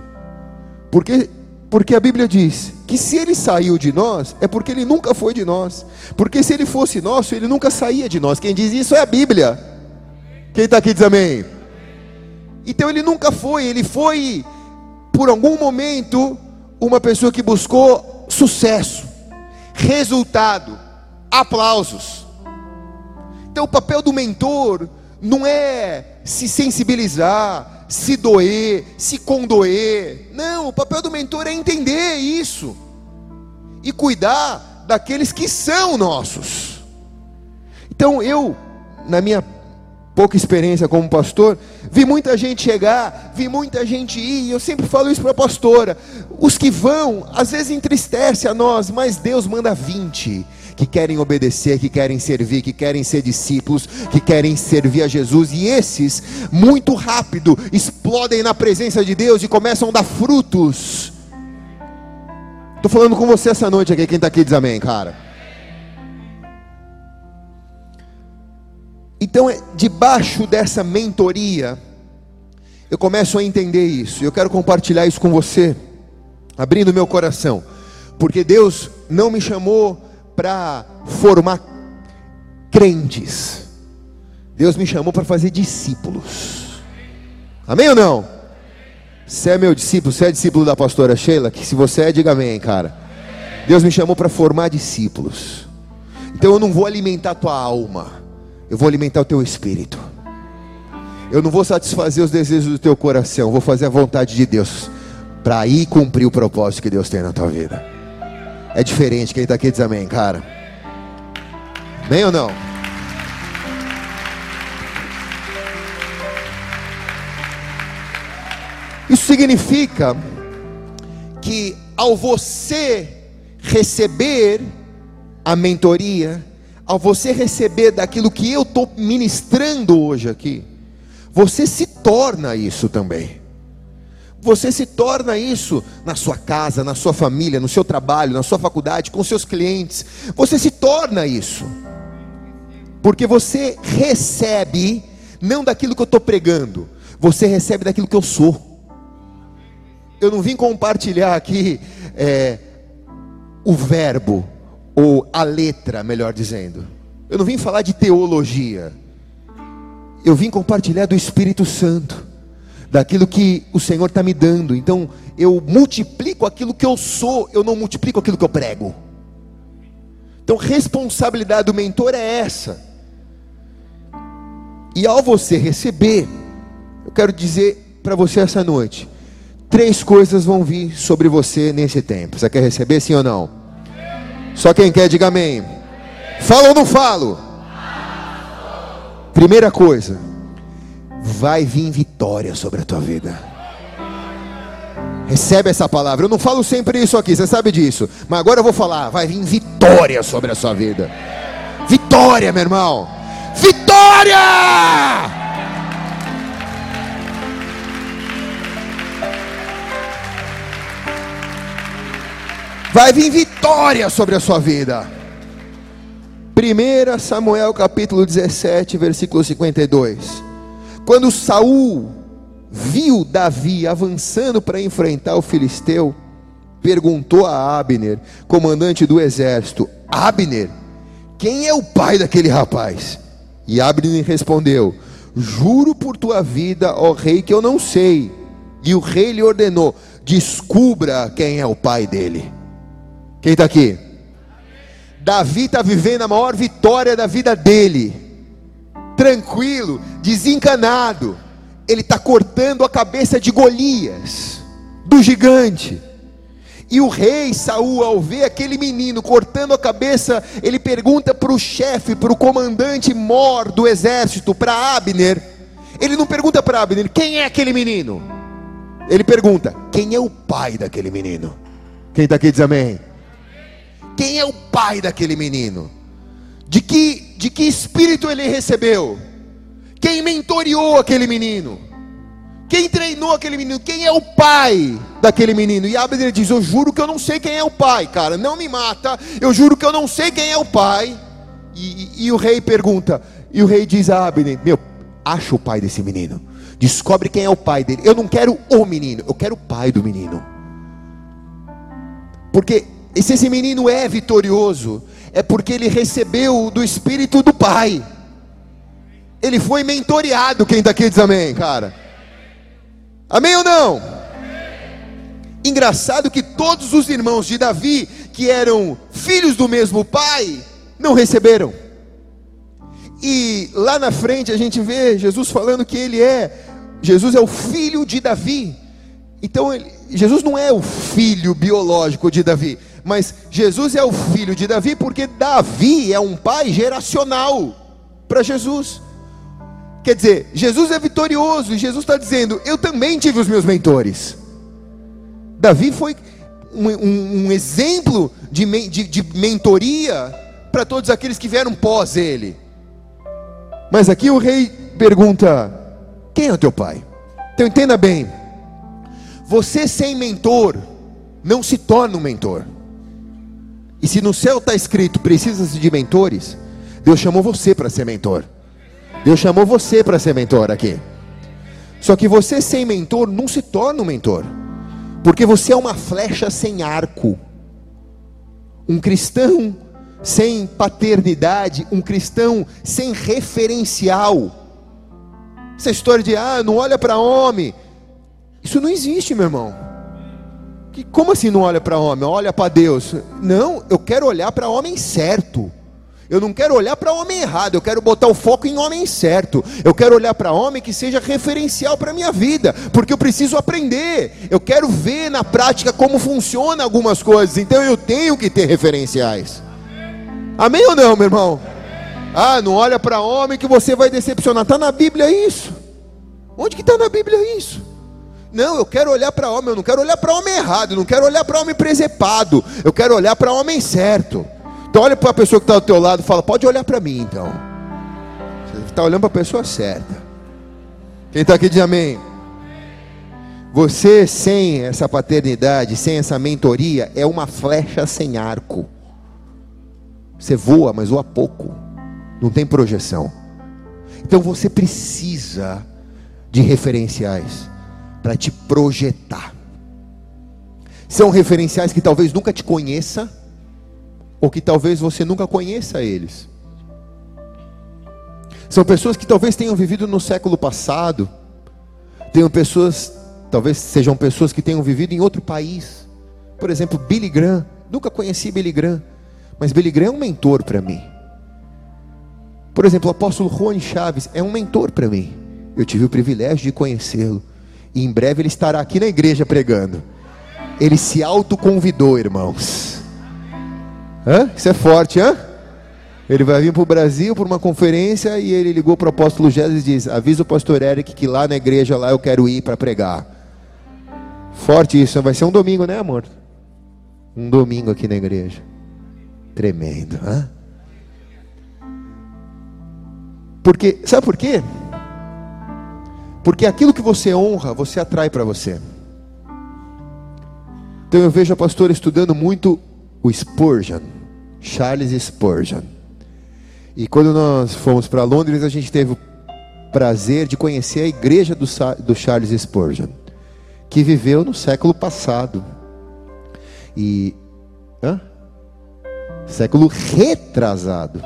Porque porque a Bíblia diz que se ele saiu de nós, é porque ele nunca foi de nós. Porque se ele fosse nosso, ele nunca saía de nós. Quem diz isso é a Bíblia. Quem está aqui diz amém. Então ele nunca foi, ele foi, por algum momento, uma pessoa que buscou sucesso, resultado, aplausos. Então o papel do mentor não é se sensibilizar, se doer, se condoer. Não, o papel do mentor é entender isso e cuidar daqueles que são nossos. Então eu, na minha pouca experiência como pastor, vi muita gente chegar, vi muita gente ir, e eu sempre falo isso para a pastora. Os que vão, às vezes entristece a nós, mas Deus manda 20 que querem obedecer, que querem servir, que querem ser discípulos, que querem servir a Jesus, e esses, muito rápido, explodem na presença de Deus e começam a dar frutos. Estou falando com você essa noite aqui, quem está aqui diz amém, cara. Então, é, debaixo dessa mentoria, eu começo a entender isso. Eu quero compartilhar isso com você, abrindo meu coração, porque Deus não me chamou para formar crentes. Deus me chamou para fazer discípulos. Amém ou não? Você é meu discípulo, você é discípulo da pastora Sheila? Que se você é, diga amém, cara. Deus me chamou para formar discípulos. Então eu não vou alimentar tua alma, eu vou alimentar o teu espírito. Eu não vou satisfazer os desejos do teu coração, vou fazer a vontade de Deus para ir cumprir o propósito que Deus tem na tua vida. É diferente. Quem está aqui diz amém, cara. Amém ou não? Isso significa que ao você receber a mentoria, ao você receber daquilo que eu estou ministrando hoje aqui, você se torna isso também. Você se torna isso na sua casa, na sua família, no seu trabalho, na sua faculdade, com seus clientes. Você se torna isso. Porque você recebe, não daquilo que eu estou pregando, você recebe daquilo que eu sou. Eu não vim compartilhar aqui é, o verbo, ou a letra, melhor dizendo. Eu não vim falar de teologia. Eu vim compartilhar do Espírito Santo daquilo que o Senhor está me dando. Então, eu multiplico aquilo que eu sou, eu não multiplico aquilo que eu prego. Então, responsabilidade do mentor é essa. E ao você receber, eu quero dizer para você essa noite: três coisas vão vir sobre você nesse tempo. Você quer receber sim ou não? Só quem quer, diga amém. Fala ou não falo? Primeira coisa vai vir vitória sobre a tua vida. Recebe essa palavra. Eu não falo sempre isso aqui, você sabe disso. Mas agora eu vou falar: vai vir vitória sobre a sua vida. Vitória, meu irmão. Vitória! Vai vir vitória sobre a sua vida. 1 Samuel capítulo 17, versículo 52. Quando Saul viu Davi avançando para enfrentar o filisteu, perguntou a Abner, comandante do exército: Abner, quem é o pai daquele rapaz? E Abner respondeu: Juro por tua vida, ó rei, que eu não sei. E o rei lhe ordenou: Descubra quem é o pai dele. Quem está aqui? Davi está vivendo a maior vitória da vida dele tranquilo, desencanado. Ele está cortando a cabeça de Golias, do gigante. E o rei Saul, ao ver aquele menino cortando a cabeça, ele pergunta para o chefe, para o comandante mor do exército, para Abner. Ele não pergunta para Abner quem é aquele menino. Ele pergunta quem é o pai daquele menino. Quem está aqui diz amém. Quem é o pai daquele menino? De que, de que espírito ele recebeu? Quem mentoriou aquele menino? Quem treinou aquele menino? Quem é o pai daquele menino? E Abner diz: Eu juro que eu não sei quem é o pai, cara. Não me mata. Eu juro que eu não sei quem é o pai. E, e, e o rei pergunta: E o rei diz a Abner: Meu, acha o pai desse menino. Descobre quem é o pai dele. Eu não quero o menino, eu quero o pai do menino. Porque se esse menino é vitorioso, é porque ele recebeu do espírito do pai. Ele foi mentoreado. Quem está aqui diz amém, cara. Amém ou não? Engraçado que todos os irmãos de Davi, que eram filhos do mesmo pai, não receberam. E lá na frente a gente vê Jesus falando que ele é, Jesus é o filho de Davi. Então ele, Jesus não é o filho biológico de Davi, mas Jesus é o filho de Davi porque Davi é um pai geracional para Jesus. Quer dizer, Jesus é vitorioso e Jesus está dizendo: Eu também tive os meus mentores. Davi foi um, um, um exemplo de, de, de mentoria para todos aqueles que vieram pós ele. Mas aqui o rei pergunta: Quem é o teu pai? Então entenda bem: você sem mentor não se torna um mentor. E se no céu está escrito precisa de mentores, Deus chamou você para ser mentor. Deus chamou você para ser mentor aqui. Só que você sem mentor não se torna um mentor. Porque você é uma flecha sem arco. Um cristão sem paternidade, um cristão sem referencial. Essa história de ah, não olha para homem. Isso não existe, meu irmão. Que, como assim não olha para homem? Olha para Deus. Não, eu quero olhar para homem certo. Eu não quero olhar para homem errado, eu quero botar o foco em homem certo. Eu quero olhar para homem que seja referencial para a minha vida, porque eu preciso aprender. Eu quero ver na prática como funciona algumas coisas, então eu tenho que ter referenciais. Amém ou não, meu irmão? Ah, não olha para homem que você vai decepcionar. Está na Bíblia isso? Onde que está na Bíblia isso? Não, eu quero olhar para homem, eu não quero olhar para homem errado, eu não quero olhar para homem presepado, eu quero olhar para homem certo. Então olha para a pessoa que está ao teu lado e fala, pode olhar para mim então. Você está olhando para a pessoa certa. Quem está aqui diz amém. Você sem essa paternidade, sem essa mentoria, é uma flecha sem arco. Você voa, mas voa pouco. Não tem projeção. Então você precisa de referenciais para te projetar. São referenciais que talvez nunca te conheça ou que talvez você nunca conheça eles. São pessoas que talvez tenham vivido no século passado, tenham pessoas, talvez sejam pessoas que tenham vivido em outro país. Por exemplo, Billy Graham, nunca conheci Billy Graham, mas Billy Graham é um mentor para mim. Por exemplo, o apóstolo Juan Chaves é um mentor para mim. Eu tive o privilégio de conhecê-lo. E em breve ele estará aqui na igreja pregando. Ele se autoconvidou, irmãos. Hã? Isso é forte, hã? Ele vai vir para o Brasil por uma conferência e ele ligou para o apóstolo Jesus e diz: Avisa o pastor Eric que lá na igreja lá eu quero ir para pregar. Forte isso, vai ser um domingo, né, amor? Um domingo aqui na igreja. Tremendo, hã? Porque, sabe por quê? Porque aquilo que você honra, você atrai para você. Então eu vejo a pastora estudando muito o Spurgeon, Charles Spurgeon. E quando nós fomos para Londres, a gente teve o prazer de conhecer a igreja do, do Charles Spurgeon, que viveu no século passado. E. Hã? Século retrasado.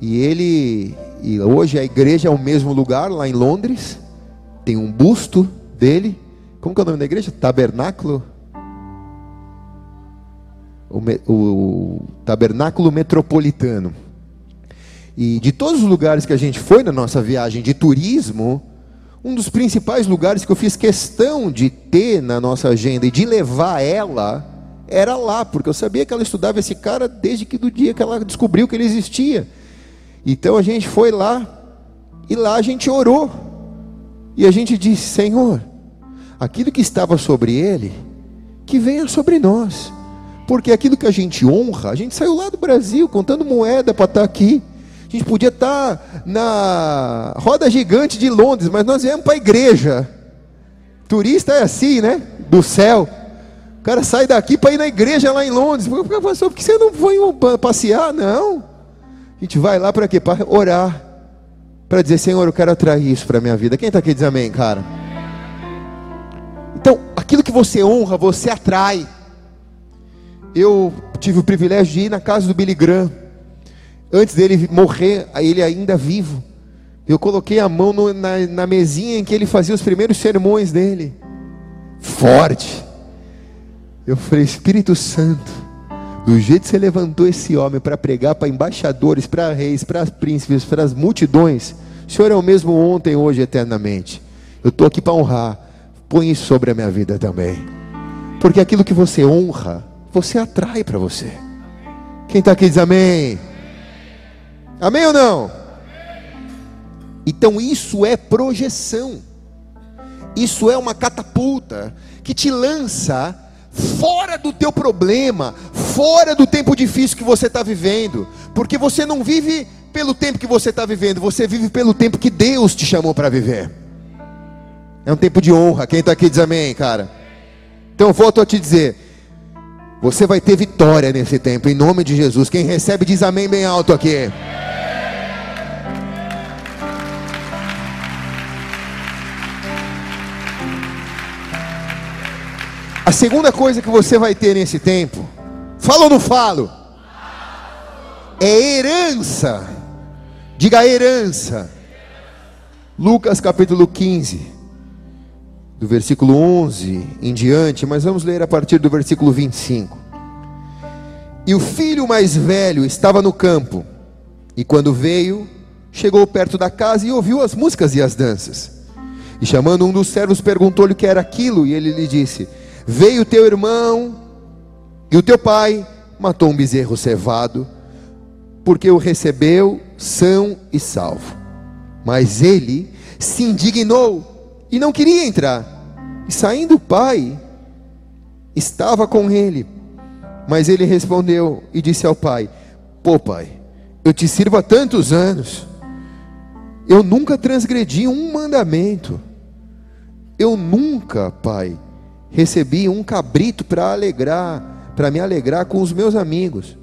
E ele. E hoje a igreja é o mesmo lugar, lá em Londres. Tem um busto dele. Como que é o nome da igreja? Tabernáculo o, o tabernáculo metropolitano. E de todos os lugares que a gente foi na nossa viagem de turismo, um dos principais lugares que eu fiz questão de ter na nossa agenda e de levar ela era lá, porque eu sabia que ela estudava esse cara desde que do dia que ela descobriu que ele existia. Então a gente foi lá e lá a gente orou. E a gente disse: Senhor, aquilo que estava sobre ele, que venha sobre nós. Porque aquilo que a gente honra, a gente saiu lá do Brasil contando moeda para estar tá aqui. A gente podia estar na roda gigante de Londres, mas nós viemos para a igreja. Turista é assim, né? Do céu. O cara sai daqui para ir na igreja lá em Londres. Pastor, por que você não foi passear? Não. A gente vai lá para quê? Para orar. Para dizer, Senhor, eu quero atrair isso para a minha vida. Quem está aqui diz amém, cara? Então, aquilo que você honra, você atrai. Eu tive o privilégio de ir na casa do Billy Graham. Antes dele morrer, ele ainda vivo. Eu coloquei a mão no, na, na mesinha em que ele fazia os primeiros sermões dele. Forte. Eu falei, Espírito Santo, do jeito que você levantou esse homem para pregar para embaixadores, para reis, para príncipes, para as multidões, o Senhor é o mesmo ontem, hoje, eternamente. Eu estou aqui para honrar. Põe isso sobre a minha vida também. Porque aquilo que você honra, você atrai para você. Quem está aqui diz amém. Amém ou não? Então isso é projeção. Isso é uma catapulta que te lança fora do teu problema, fora do tempo difícil que você está vivendo, porque você não vive pelo tempo que você está vivendo, você vive pelo tempo que Deus te chamou para viver. É um tempo de honra. Quem está aqui diz amém, cara. Então volto a te dizer: você vai ter vitória nesse tempo, em nome de Jesus. Quem recebe diz amém bem alto aqui. A segunda coisa que você vai ter nesse tempo, falo ou não falo? É herança. Diga herança. Lucas capítulo 15, do versículo 11 em diante, mas vamos ler a partir do versículo 25. E o filho mais velho estava no campo, e quando veio, chegou perto da casa e ouviu as músicas e as danças. E chamando um dos servos, perguntou-lhe o que era aquilo, e ele lhe disse: Veio teu irmão e o teu pai matou um bezerro cevado, porque o recebeu são e salvo. Mas ele se indignou e não queria entrar. E saindo o pai, estava com ele. Mas ele respondeu e disse ao pai: Pô, pai, eu te sirvo há tantos anos. Eu nunca transgredi um mandamento. Eu nunca, pai, recebi um cabrito para alegrar, para me alegrar com os meus amigos.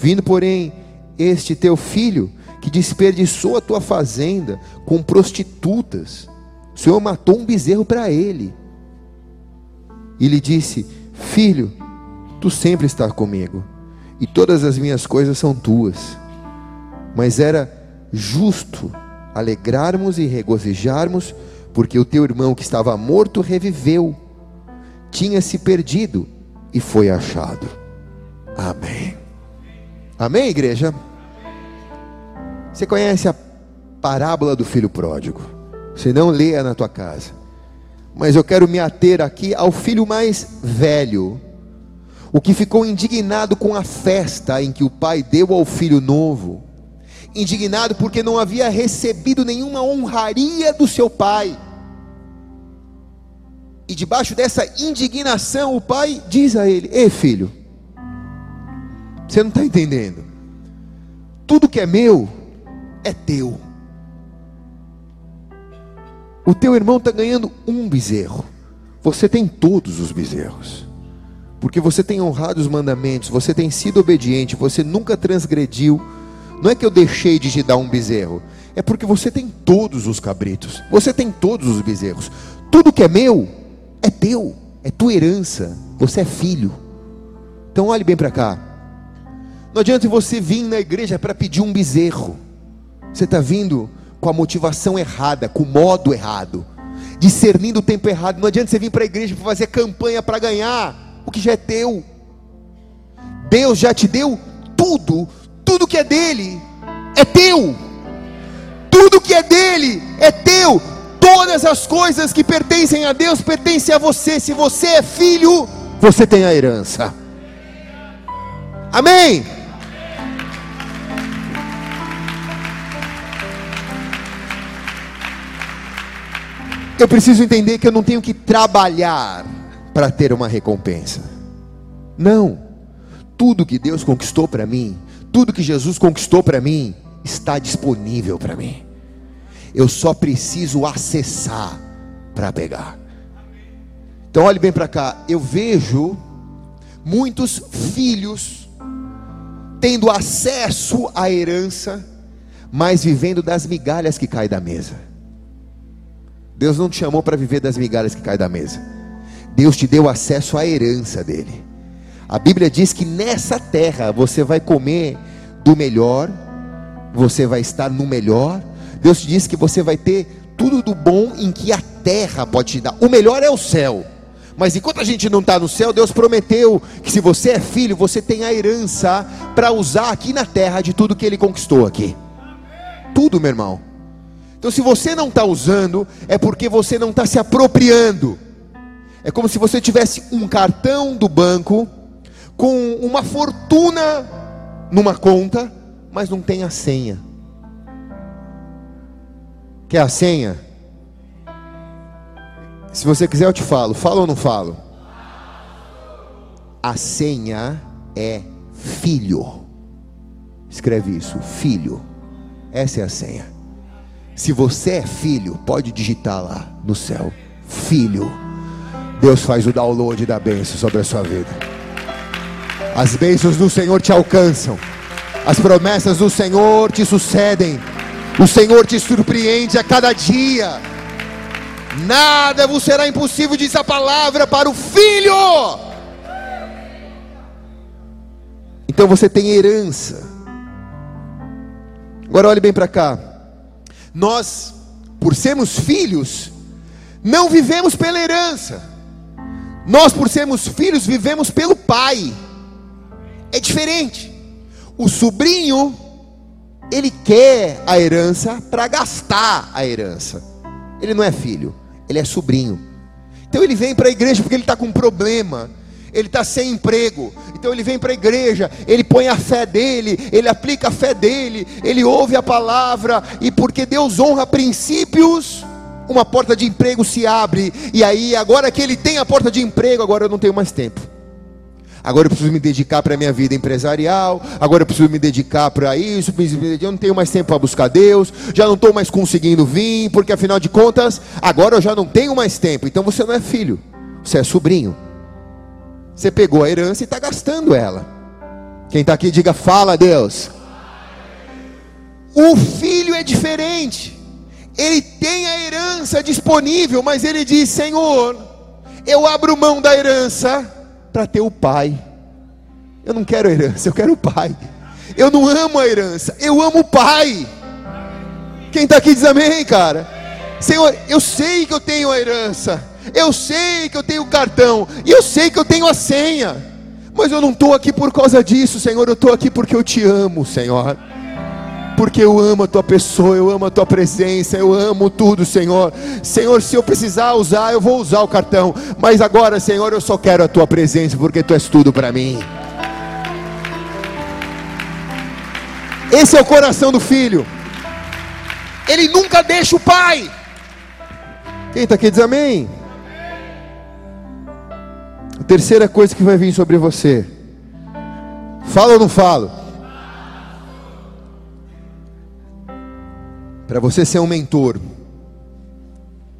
Vindo, porém, este teu filho, que desperdiçou a tua fazenda com prostitutas, o Senhor matou um bezerro para ele. E lhe disse: Filho, tu sempre estás comigo, e todas as minhas coisas são tuas. Mas era justo alegrarmos e regozijarmos, porque o teu irmão que estava morto reviveu tinha se perdido e foi achado. Amém. Amém, igreja? Você conhece a parábola do filho pródigo? Se não, leia na tua casa. Mas eu quero me ater aqui ao filho mais velho, o que ficou indignado com a festa em que o pai deu ao filho novo, indignado porque não havia recebido nenhuma honraria do seu pai. E debaixo dessa indignação, o pai diz a ele: Ei filho, você não está entendendo. Tudo que é meu é teu. O teu irmão está ganhando um bezerro. Você tem todos os bezerros. Porque você tem honrado os mandamentos, você tem sido obediente, você nunca transgrediu. Não é que eu deixei de te dar um bezerro, é porque você tem todos os cabritos, você tem todos os bezerros. Tudo que é meu é teu, é tua herança, você é filho. Então olhe bem para cá. Não adianta você vir na igreja para pedir um bezerro. Você está vindo com a motivação errada, com o modo errado, discernindo o tempo errado. Não adianta você vir para a igreja para fazer campanha para ganhar o que já é teu. Deus já te deu tudo, tudo que é dele é teu. Tudo que é dele é teu. Todas as coisas que pertencem a Deus pertencem a você. Se você é filho, você tem a herança. Amém? Eu preciso entender que eu não tenho que trabalhar para ter uma recompensa. Não. Tudo que Deus conquistou para mim, tudo que Jesus conquistou para mim, está disponível para mim. Eu só preciso acessar para pegar. Então olhe bem para cá, eu vejo muitos filhos tendo acesso à herança, mas vivendo das migalhas que caem da mesa. Deus não te chamou para viver das migalhas que caem da mesa. Deus te deu acesso à herança dele. A Bíblia diz que nessa terra você vai comer do melhor, você vai estar no melhor. Deus te diz que você vai ter tudo do bom em que a terra pode te dar. O melhor é o céu. Mas enquanto a gente não está no céu, Deus prometeu que se você é filho, você tem a herança para usar aqui na terra de tudo que Ele conquistou aqui. Tudo, meu irmão. Então, se você não está usando, é porque você não está se apropriando. É como se você tivesse um cartão do banco com uma fortuna numa conta, mas não tem a senha. Quer a senha? Se você quiser, eu te falo. Falo ou não falo? A senha é filho. Escreve isso, filho. Essa é a senha. Se você é filho, pode digitar lá no céu, filho. Deus faz o download da bênção sobre a sua vida. As bênçãos do Senhor te alcançam. As promessas do Senhor te sucedem. O Senhor te surpreende a cada dia. Nada vos será impossível, diz a palavra para o filho. Então você tem herança. Agora olhe bem para cá. Nós, por sermos filhos, não vivemos pela herança. Nós, por sermos filhos, vivemos pelo pai. É diferente. O sobrinho, ele quer a herança para gastar a herança. Ele não é filho ele é sobrinho. Então ele vem para a igreja porque ele está com um problema. Ele está sem emprego, então ele vem para a igreja, ele põe a fé dele, ele aplica a fé dele, ele ouve a palavra, e porque Deus honra princípios, uma porta de emprego se abre, e aí, agora que ele tem a porta de emprego, agora eu não tenho mais tempo agora eu preciso me dedicar para a minha vida empresarial, agora eu preciso me dedicar para isso, eu não tenho mais tempo para buscar Deus, já não estou mais conseguindo vir, porque afinal de contas, agora eu já não tenho mais tempo. Então você não é filho, você é sobrinho. Você pegou a herança e está gastando ela. Quem está aqui, diga: fala, Deus. O filho é diferente. Ele tem a herança disponível, mas ele diz: Senhor, eu abro mão da herança para ter o pai. Eu não quero herança, eu quero o pai. Eu não amo a herança, eu amo o pai. Quem está aqui diz amém, cara. Senhor, eu sei que eu tenho a herança, eu sei que eu tenho o cartão, e eu sei que eu tenho a senha, mas eu não estou aqui por causa disso, Senhor, eu estou aqui porque eu te amo, Senhor porque eu amo a tua pessoa, eu amo a tua presença, eu amo tudo, Senhor. Senhor, se eu precisar usar, eu vou usar o cartão, mas agora, Senhor, eu só quero a tua presença, porque tu és tudo para mim. Esse é o coração do filho. Ele nunca deixa o pai. Quem está aqui diz amém? A terceira coisa que vai vir sobre você. Fala ou não falo? Para você ser um mentor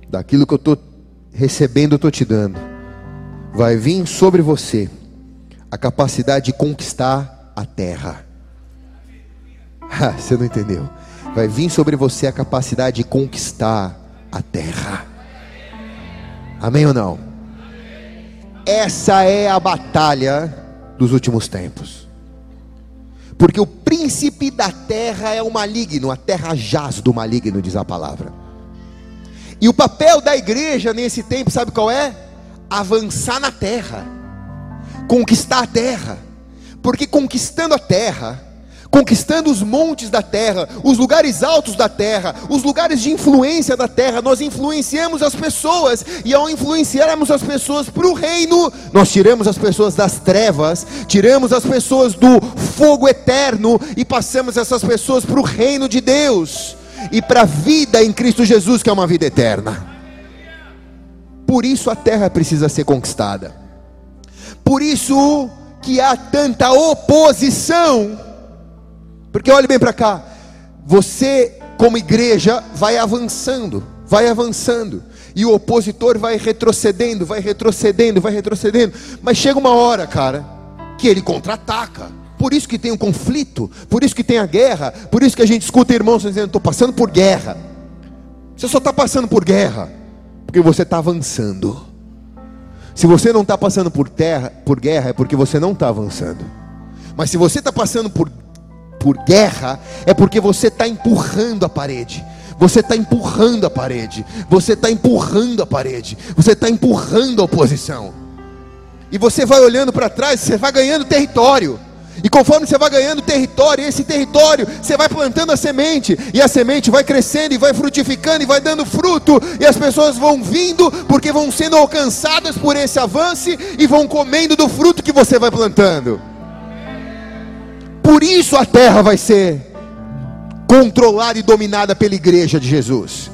daquilo que eu estou recebendo, eu estou te dando, vai vir sobre você a capacidade de conquistar a terra. Ah, você não entendeu? Vai vir sobre você a capacidade de conquistar a terra. Amém ou não? Essa é a batalha dos últimos tempos. Porque o príncipe da terra é o maligno, a terra jaz do maligno, diz a palavra. E o papel da igreja nesse tempo, sabe qual é? Avançar na terra, conquistar a terra, porque conquistando a terra, conquistando os montes da terra, os lugares altos da terra, os lugares de influência da terra, nós influenciamos as pessoas, e ao influenciarmos as pessoas para o reino, nós tiramos as pessoas das trevas, tiramos as pessoas do fogo eterno e passamos essas pessoas para o reino de Deus e para a vida em Cristo Jesus, que é uma vida eterna. Por isso a terra precisa ser conquistada. Por isso que há tanta oposição porque olhe bem para cá. você, como igreja, vai avançando, vai avançando, e o opositor vai retrocedendo, vai retrocedendo, vai retrocedendo, mas chega uma hora, cara, que ele contra-ataca. Por isso que tem um conflito, por isso que tem a guerra, por isso que a gente escuta irmãos dizendo: estou passando por guerra. Você só está passando por guerra, porque você está avançando. Se você não está passando por terra, por guerra, é porque você não está avançando. Mas se você está passando por, por guerra, é porque você está empurrando a parede. Você está empurrando a parede. Você está empurrando a parede. Você está empurrando a oposição. E você vai olhando para trás, você vai ganhando território. E conforme você vai ganhando território, esse território, você vai plantando a semente, e a semente vai crescendo e vai frutificando e vai dando fruto, e as pessoas vão vindo porque vão sendo alcançadas por esse avanço e vão comendo do fruto que você vai plantando. Por isso a terra vai ser controlada e dominada pela igreja de Jesus.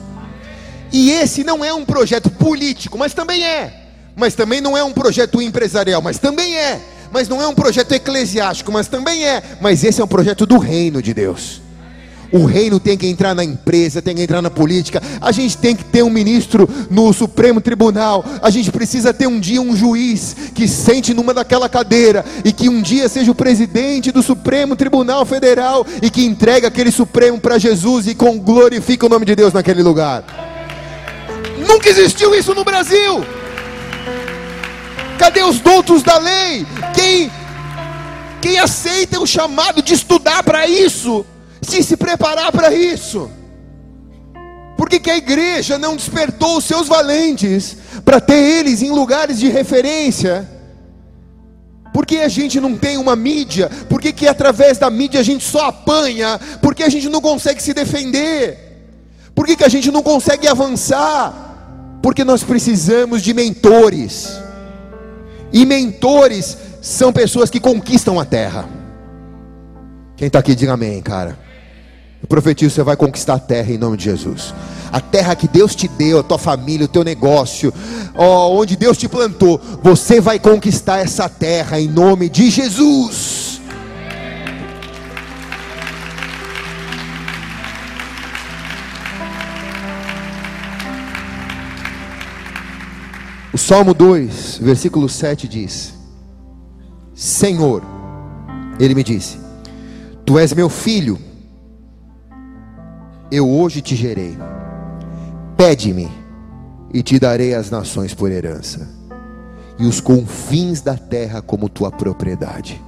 E esse não é um projeto político, mas também é. Mas também não é um projeto empresarial, mas também é mas não é um projeto eclesiástico, mas também é. Mas esse é um projeto do reino de Deus. O reino tem que entrar na empresa, tem que entrar na política. A gente tem que ter um ministro no Supremo Tribunal. A gente precisa ter um dia um juiz que sente numa daquela cadeira e que um dia seja o presidente do Supremo Tribunal Federal e que entregue aquele Supremo para Jesus e com glorifica o nome de Deus naquele lugar. Nunca existiu isso no Brasil. Cadê os doutos da lei? Quem, quem aceita o chamado de estudar para isso, de se preparar para isso? Por que, que a igreja não despertou os seus valentes para ter eles em lugares de referência? Por que a gente não tem uma mídia? Por que, que através da mídia a gente só apanha? Por que a gente não consegue se defender? Por que, que a gente não consegue avançar? Porque nós precisamos de mentores. E mentores são pessoas que conquistam a terra. Quem está aqui, diga amém, cara. Eu profetizo, você vai conquistar a terra em nome de Jesus. A terra que Deus te deu, a tua família, o teu negócio, ó, onde Deus te plantou, você vai conquistar essa terra em nome de Jesus. O Salmo 2, versículo 7 diz: Senhor, ele me disse: Tu és meu filho, eu hoje te gerei. Pede-me, e te darei as nações por herança, e os confins da terra como tua propriedade.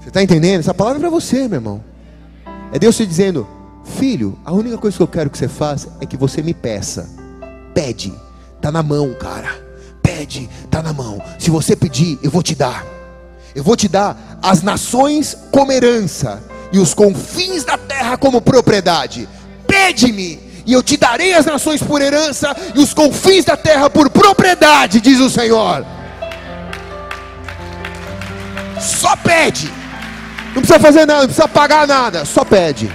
Você está entendendo? Essa palavra é para você, meu irmão. É Deus te dizendo: Filho, a única coisa que eu quero que você faça é que você me peça. Pede Está na mão, cara. Pede, está na mão. Se você pedir, eu vou te dar. Eu vou te dar as nações como herança e os confins da terra como propriedade. Pede-me e eu te darei as nações por herança e os confins da terra por propriedade, diz o Senhor. Só pede. Não precisa fazer nada, não precisa pagar nada, só pede.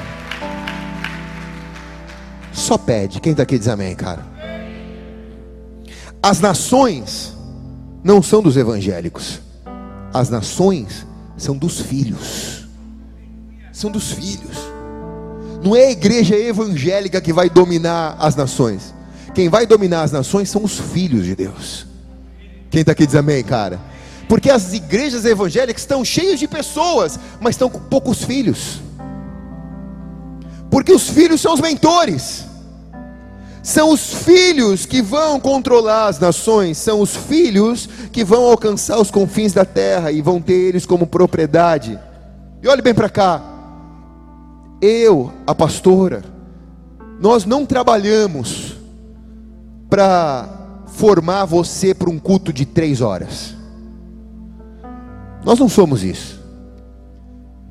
Só pede. Quem está aqui diz amém, cara? As nações não são dos evangélicos, as nações são dos filhos. São dos filhos. Não é a igreja evangélica que vai dominar as nações. Quem vai dominar as nações são os filhos de Deus. Quem está aqui diz amém, cara? Porque as igrejas evangélicas estão cheias de pessoas, mas estão com poucos filhos. Porque os filhos são os mentores. São os filhos que vão controlar as nações, são os filhos que vão alcançar os confins da terra e vão ter eles como propriedade. E olhe bem para cá. Eu, a pastora, nós não trabalhamos para formar você para um culto de três horas. Nós não somos isso.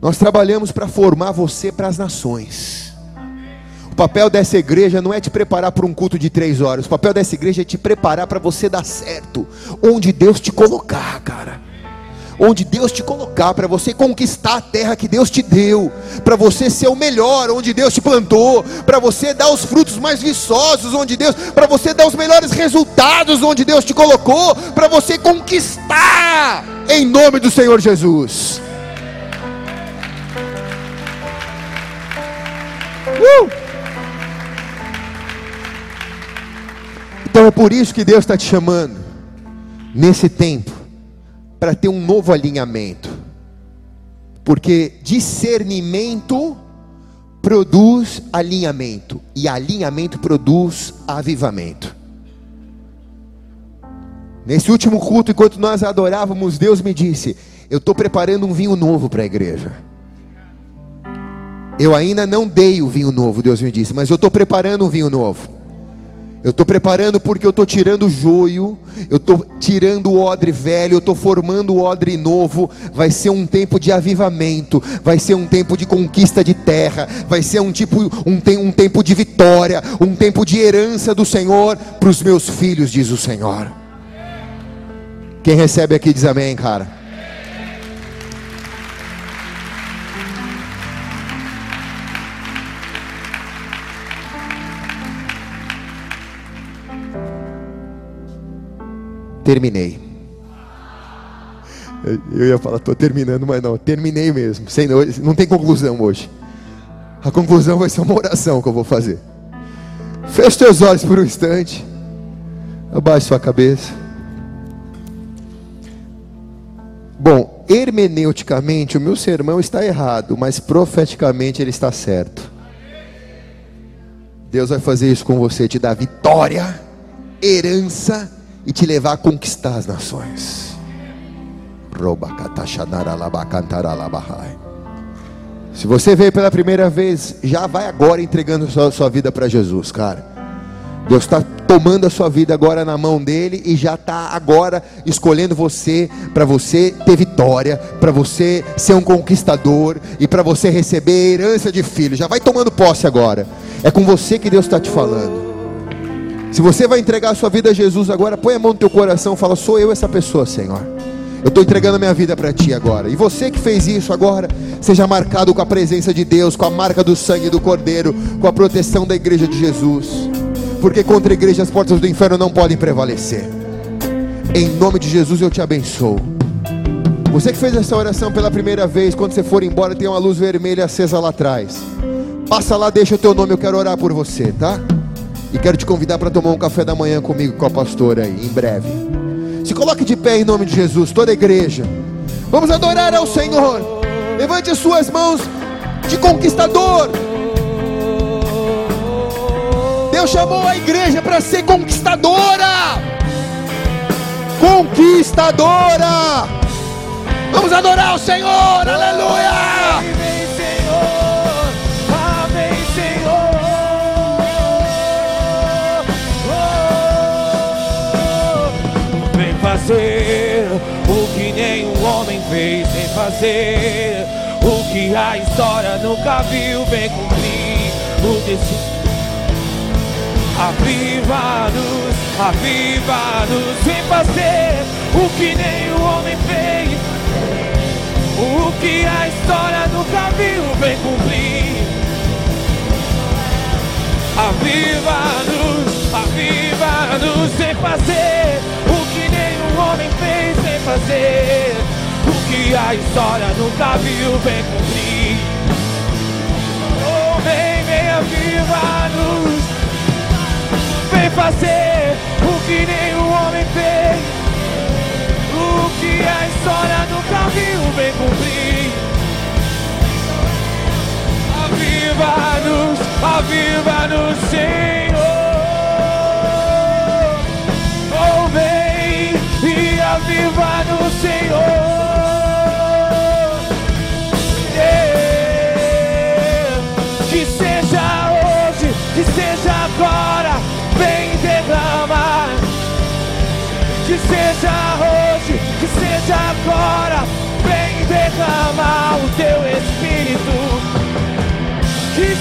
Nós trabalhamos para formar você para as nações papel dessa igreja não é te preparar para um culto de três horas. O papel dessa igreja é te preparar para você dar certo. Onde Deus te colocar, cara. Onde Deus te colocar, para você conquistar a terra que Deus te deu, para você ser o melhor onde Deus te plantou, para você dar os frutos mais viçosos onde Deus, para você dar os melhores resultados onde Deus te colocou, para você conquistar em nome do Senhor Jesus. Uh! Então é por isso que Deus está te chamando, nesse tempo, para ter um novo alinhamento. Porque discernimento produz alinhamento, e alinhamento produz avivamento. Nesse último culto, enquanto nós adorávamos, Deus me disse: Eu estou preparando um vinho novo para a igreja. Eu ainda não dei o vinho novo, Deus me disse, mas eu estou preparando um vinho novo. Eu estou preparando porque eu estou tirando o joio, eu estou tirando o odre velho, eu estou formando o odre novo. Vai ser um tempo de avivamento, vai ser um tempo de conquista de terra, vai ser um, tipo, um, um tempo de vitória, um tempo de herança do Senhor para os meus filhos, diz o Senhor. Quem recebe aqui diz amém, cara. Terminei. Eu ia falar, estou terminando, mas não, terminei mesmo. Sem, não tem conclusão hoje. A conclusão vai ser uma oração que eu vou fazer. Feche teus olhos por um instante. Abaixe sua cabeça. Bom, hermeneuticamente o meu sermão está errado, mas profeticamente ele está certo. Deus vai fazer isso com você, te dar vitória, herança e te levar a conquistar as nações. Se você veio pela primeira vez, já vai agora entregando sua, sua vida para Jesus, cara. Deus está tomando a sua vida agora na mão dele e já está agora escolhendo você para você ter vitória, para você ser um conquistador e para você receber herança de filho. Já vai tomando posse agora. É com você que Deus está te falando. Se você vai entregar a sua vida a Jesus agora, põe a mão no teu coração e fala: Sou eu essa pessoa, Senhor. Eu estou entregando a minha vida para ti agora. E você que fez isso agora, seja marcado com a presença de Deus, com a marca do sangue do Cordeiro, com a proteção da igreja de Jesus. Porque contra a igreja as portas do inferno não podem prevalecer. Em nome de Jesus eu te abençoo. Você que fez essa oração pela primeira vez, quando você for embora, tem uma luz vermelha acesa lá atrás. Passa lá, deixa o teu nome, eu quero orar por você, tá? E quero te convidar para tomar um café da manhã comigo, com a pastora aí, em breve. Se coloque de pé em nome de Jesus, toda a igreja. Vamos adorar ao Senhor. Levante as suas mãos de conquistador. Deus chamou a igreja para ser conquistadora. Conquistadora. Vamos adorar ao Senhor. Aleluia. Fazer o que nenhum homem fez, sem fazer o que a história nunca viu, vem cumprir o destino. Aviva-nos, aviva-nos, vem fazer o que nenhum homem fez, o que a história nunca viu, vem cumprir. Aviva-nos, aviva-nos, vem fazer homem fez sem fazer o que a história nunca viu, vem cumprir. Oh, vem, vem aviva-nos, vem fazer o que nenhum homem fez, o que a história nunca viu, vem cumprir. Aviva-nos, aviva-nos,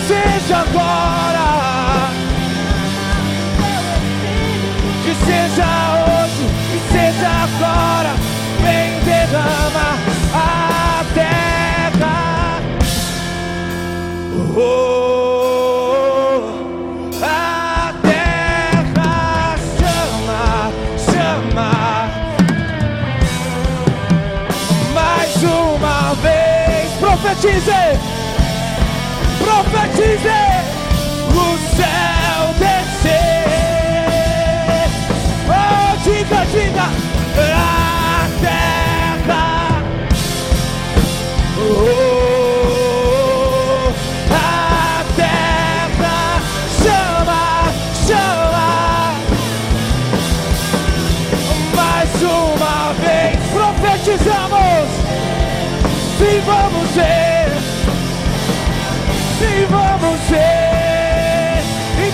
seja agora. Que seja hoje seja agora, vem derrama a terra. Oh, a terra chama, chama. Mais uma vez, profetize, profetize. o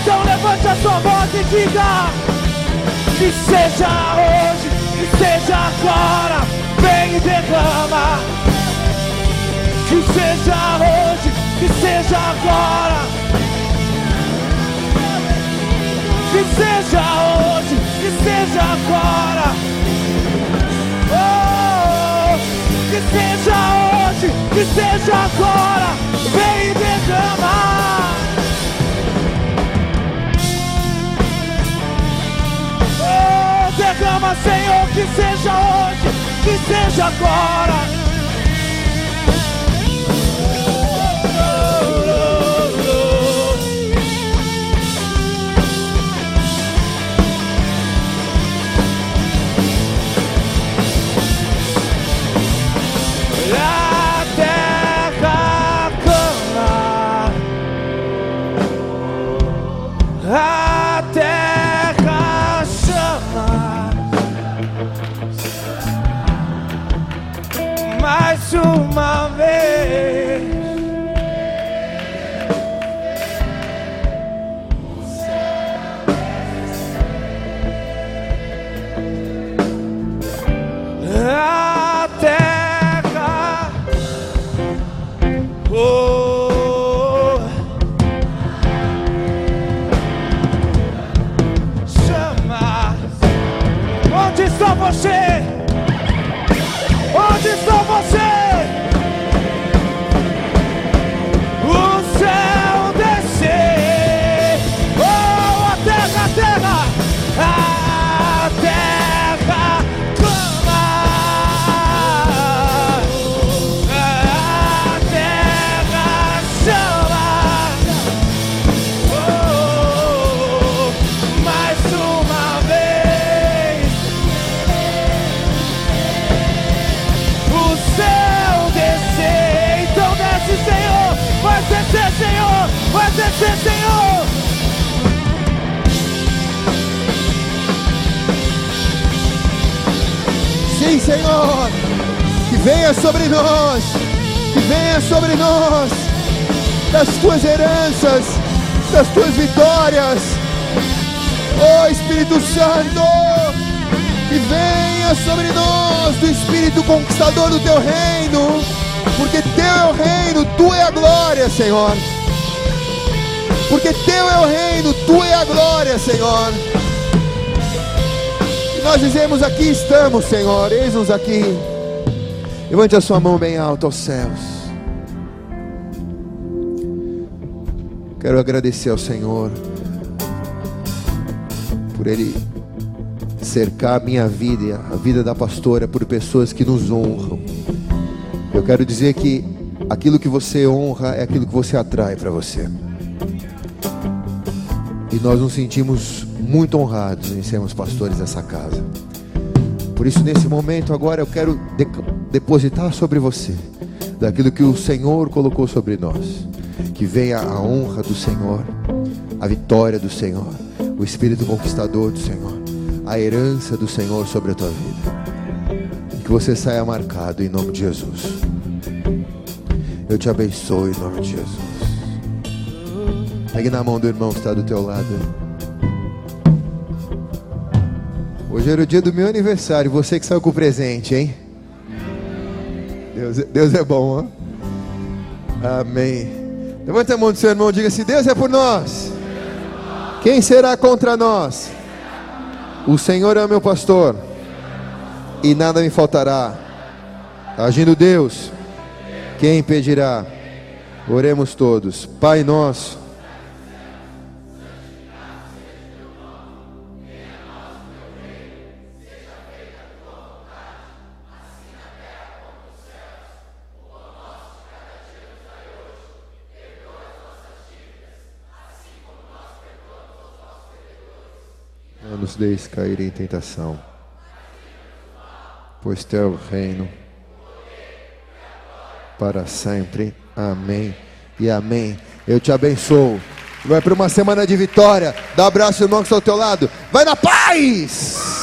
Então levante a sua voz e diga: Que seja hoje, que seja agora. Vem e derrama. Que seja hoje, que seja agora. Que seja hoje, que seja agora. Oh, que seja hoje, que seja agora. Vem e derrama. Oh, derrama, Senhor, que seja hoje, que seja agora. Senhor. Que venha sobre nós. Que venha sobre nós. Das tuas heranças. Das tuas vitórias. Oh Espírito Santo. Que venha sobre nós. Do Espírito conquistador do teu reino. Porque teu é o reino. Tu é a glória, Senhor. Porque teu é o reino. Tu é a glória, Senhor. Nós dizemos: Aqui estamos, Senhor, eis-nos aqui. Levante a sua mão bem alto aos céus. Quero agradecer ao Senhor por Ele cercar a minha vida e a vida da pastora por pessoas que nos honram. Eu quero dizer que aquilo que você honra é aquilo que você atrai para você. E nós nos sentimos muito honrados em sermos pastores dessa casa. Por isso, nesse momento, agora eu quero de- depositar sobre você daquilo que o Senhor colocou sobre nós. Que venha a honra do Senhor, a vitória do Senhor, o espírito conquistador do Senhor, a herança do Senhor sobre a tua vida. E que você saia marcado em nome de Jesus. Eu te abençoo em nome de Jesus. Pegue na mão do irmão que está do teu lado. Hoje era o dia do meu aniversário. Você que saiu com o presente, hein? Deus, Deus é bom, ó. Amém. Levante a mão do seu irmão e diga: Se Deus é por nós, quem será contra nós? O Senhor é meu pastor, e nada me faltará. Agindo Deus, quem impedirá? Oremos todos. Pai nosso. Nos deixes cair em tentação, pois teu reino para sempre. Amém e amém. Eu te abençoo. Vai para uma semana de vitória. Dá um abraço, irmão, que está ao teu lado. Vai na paz!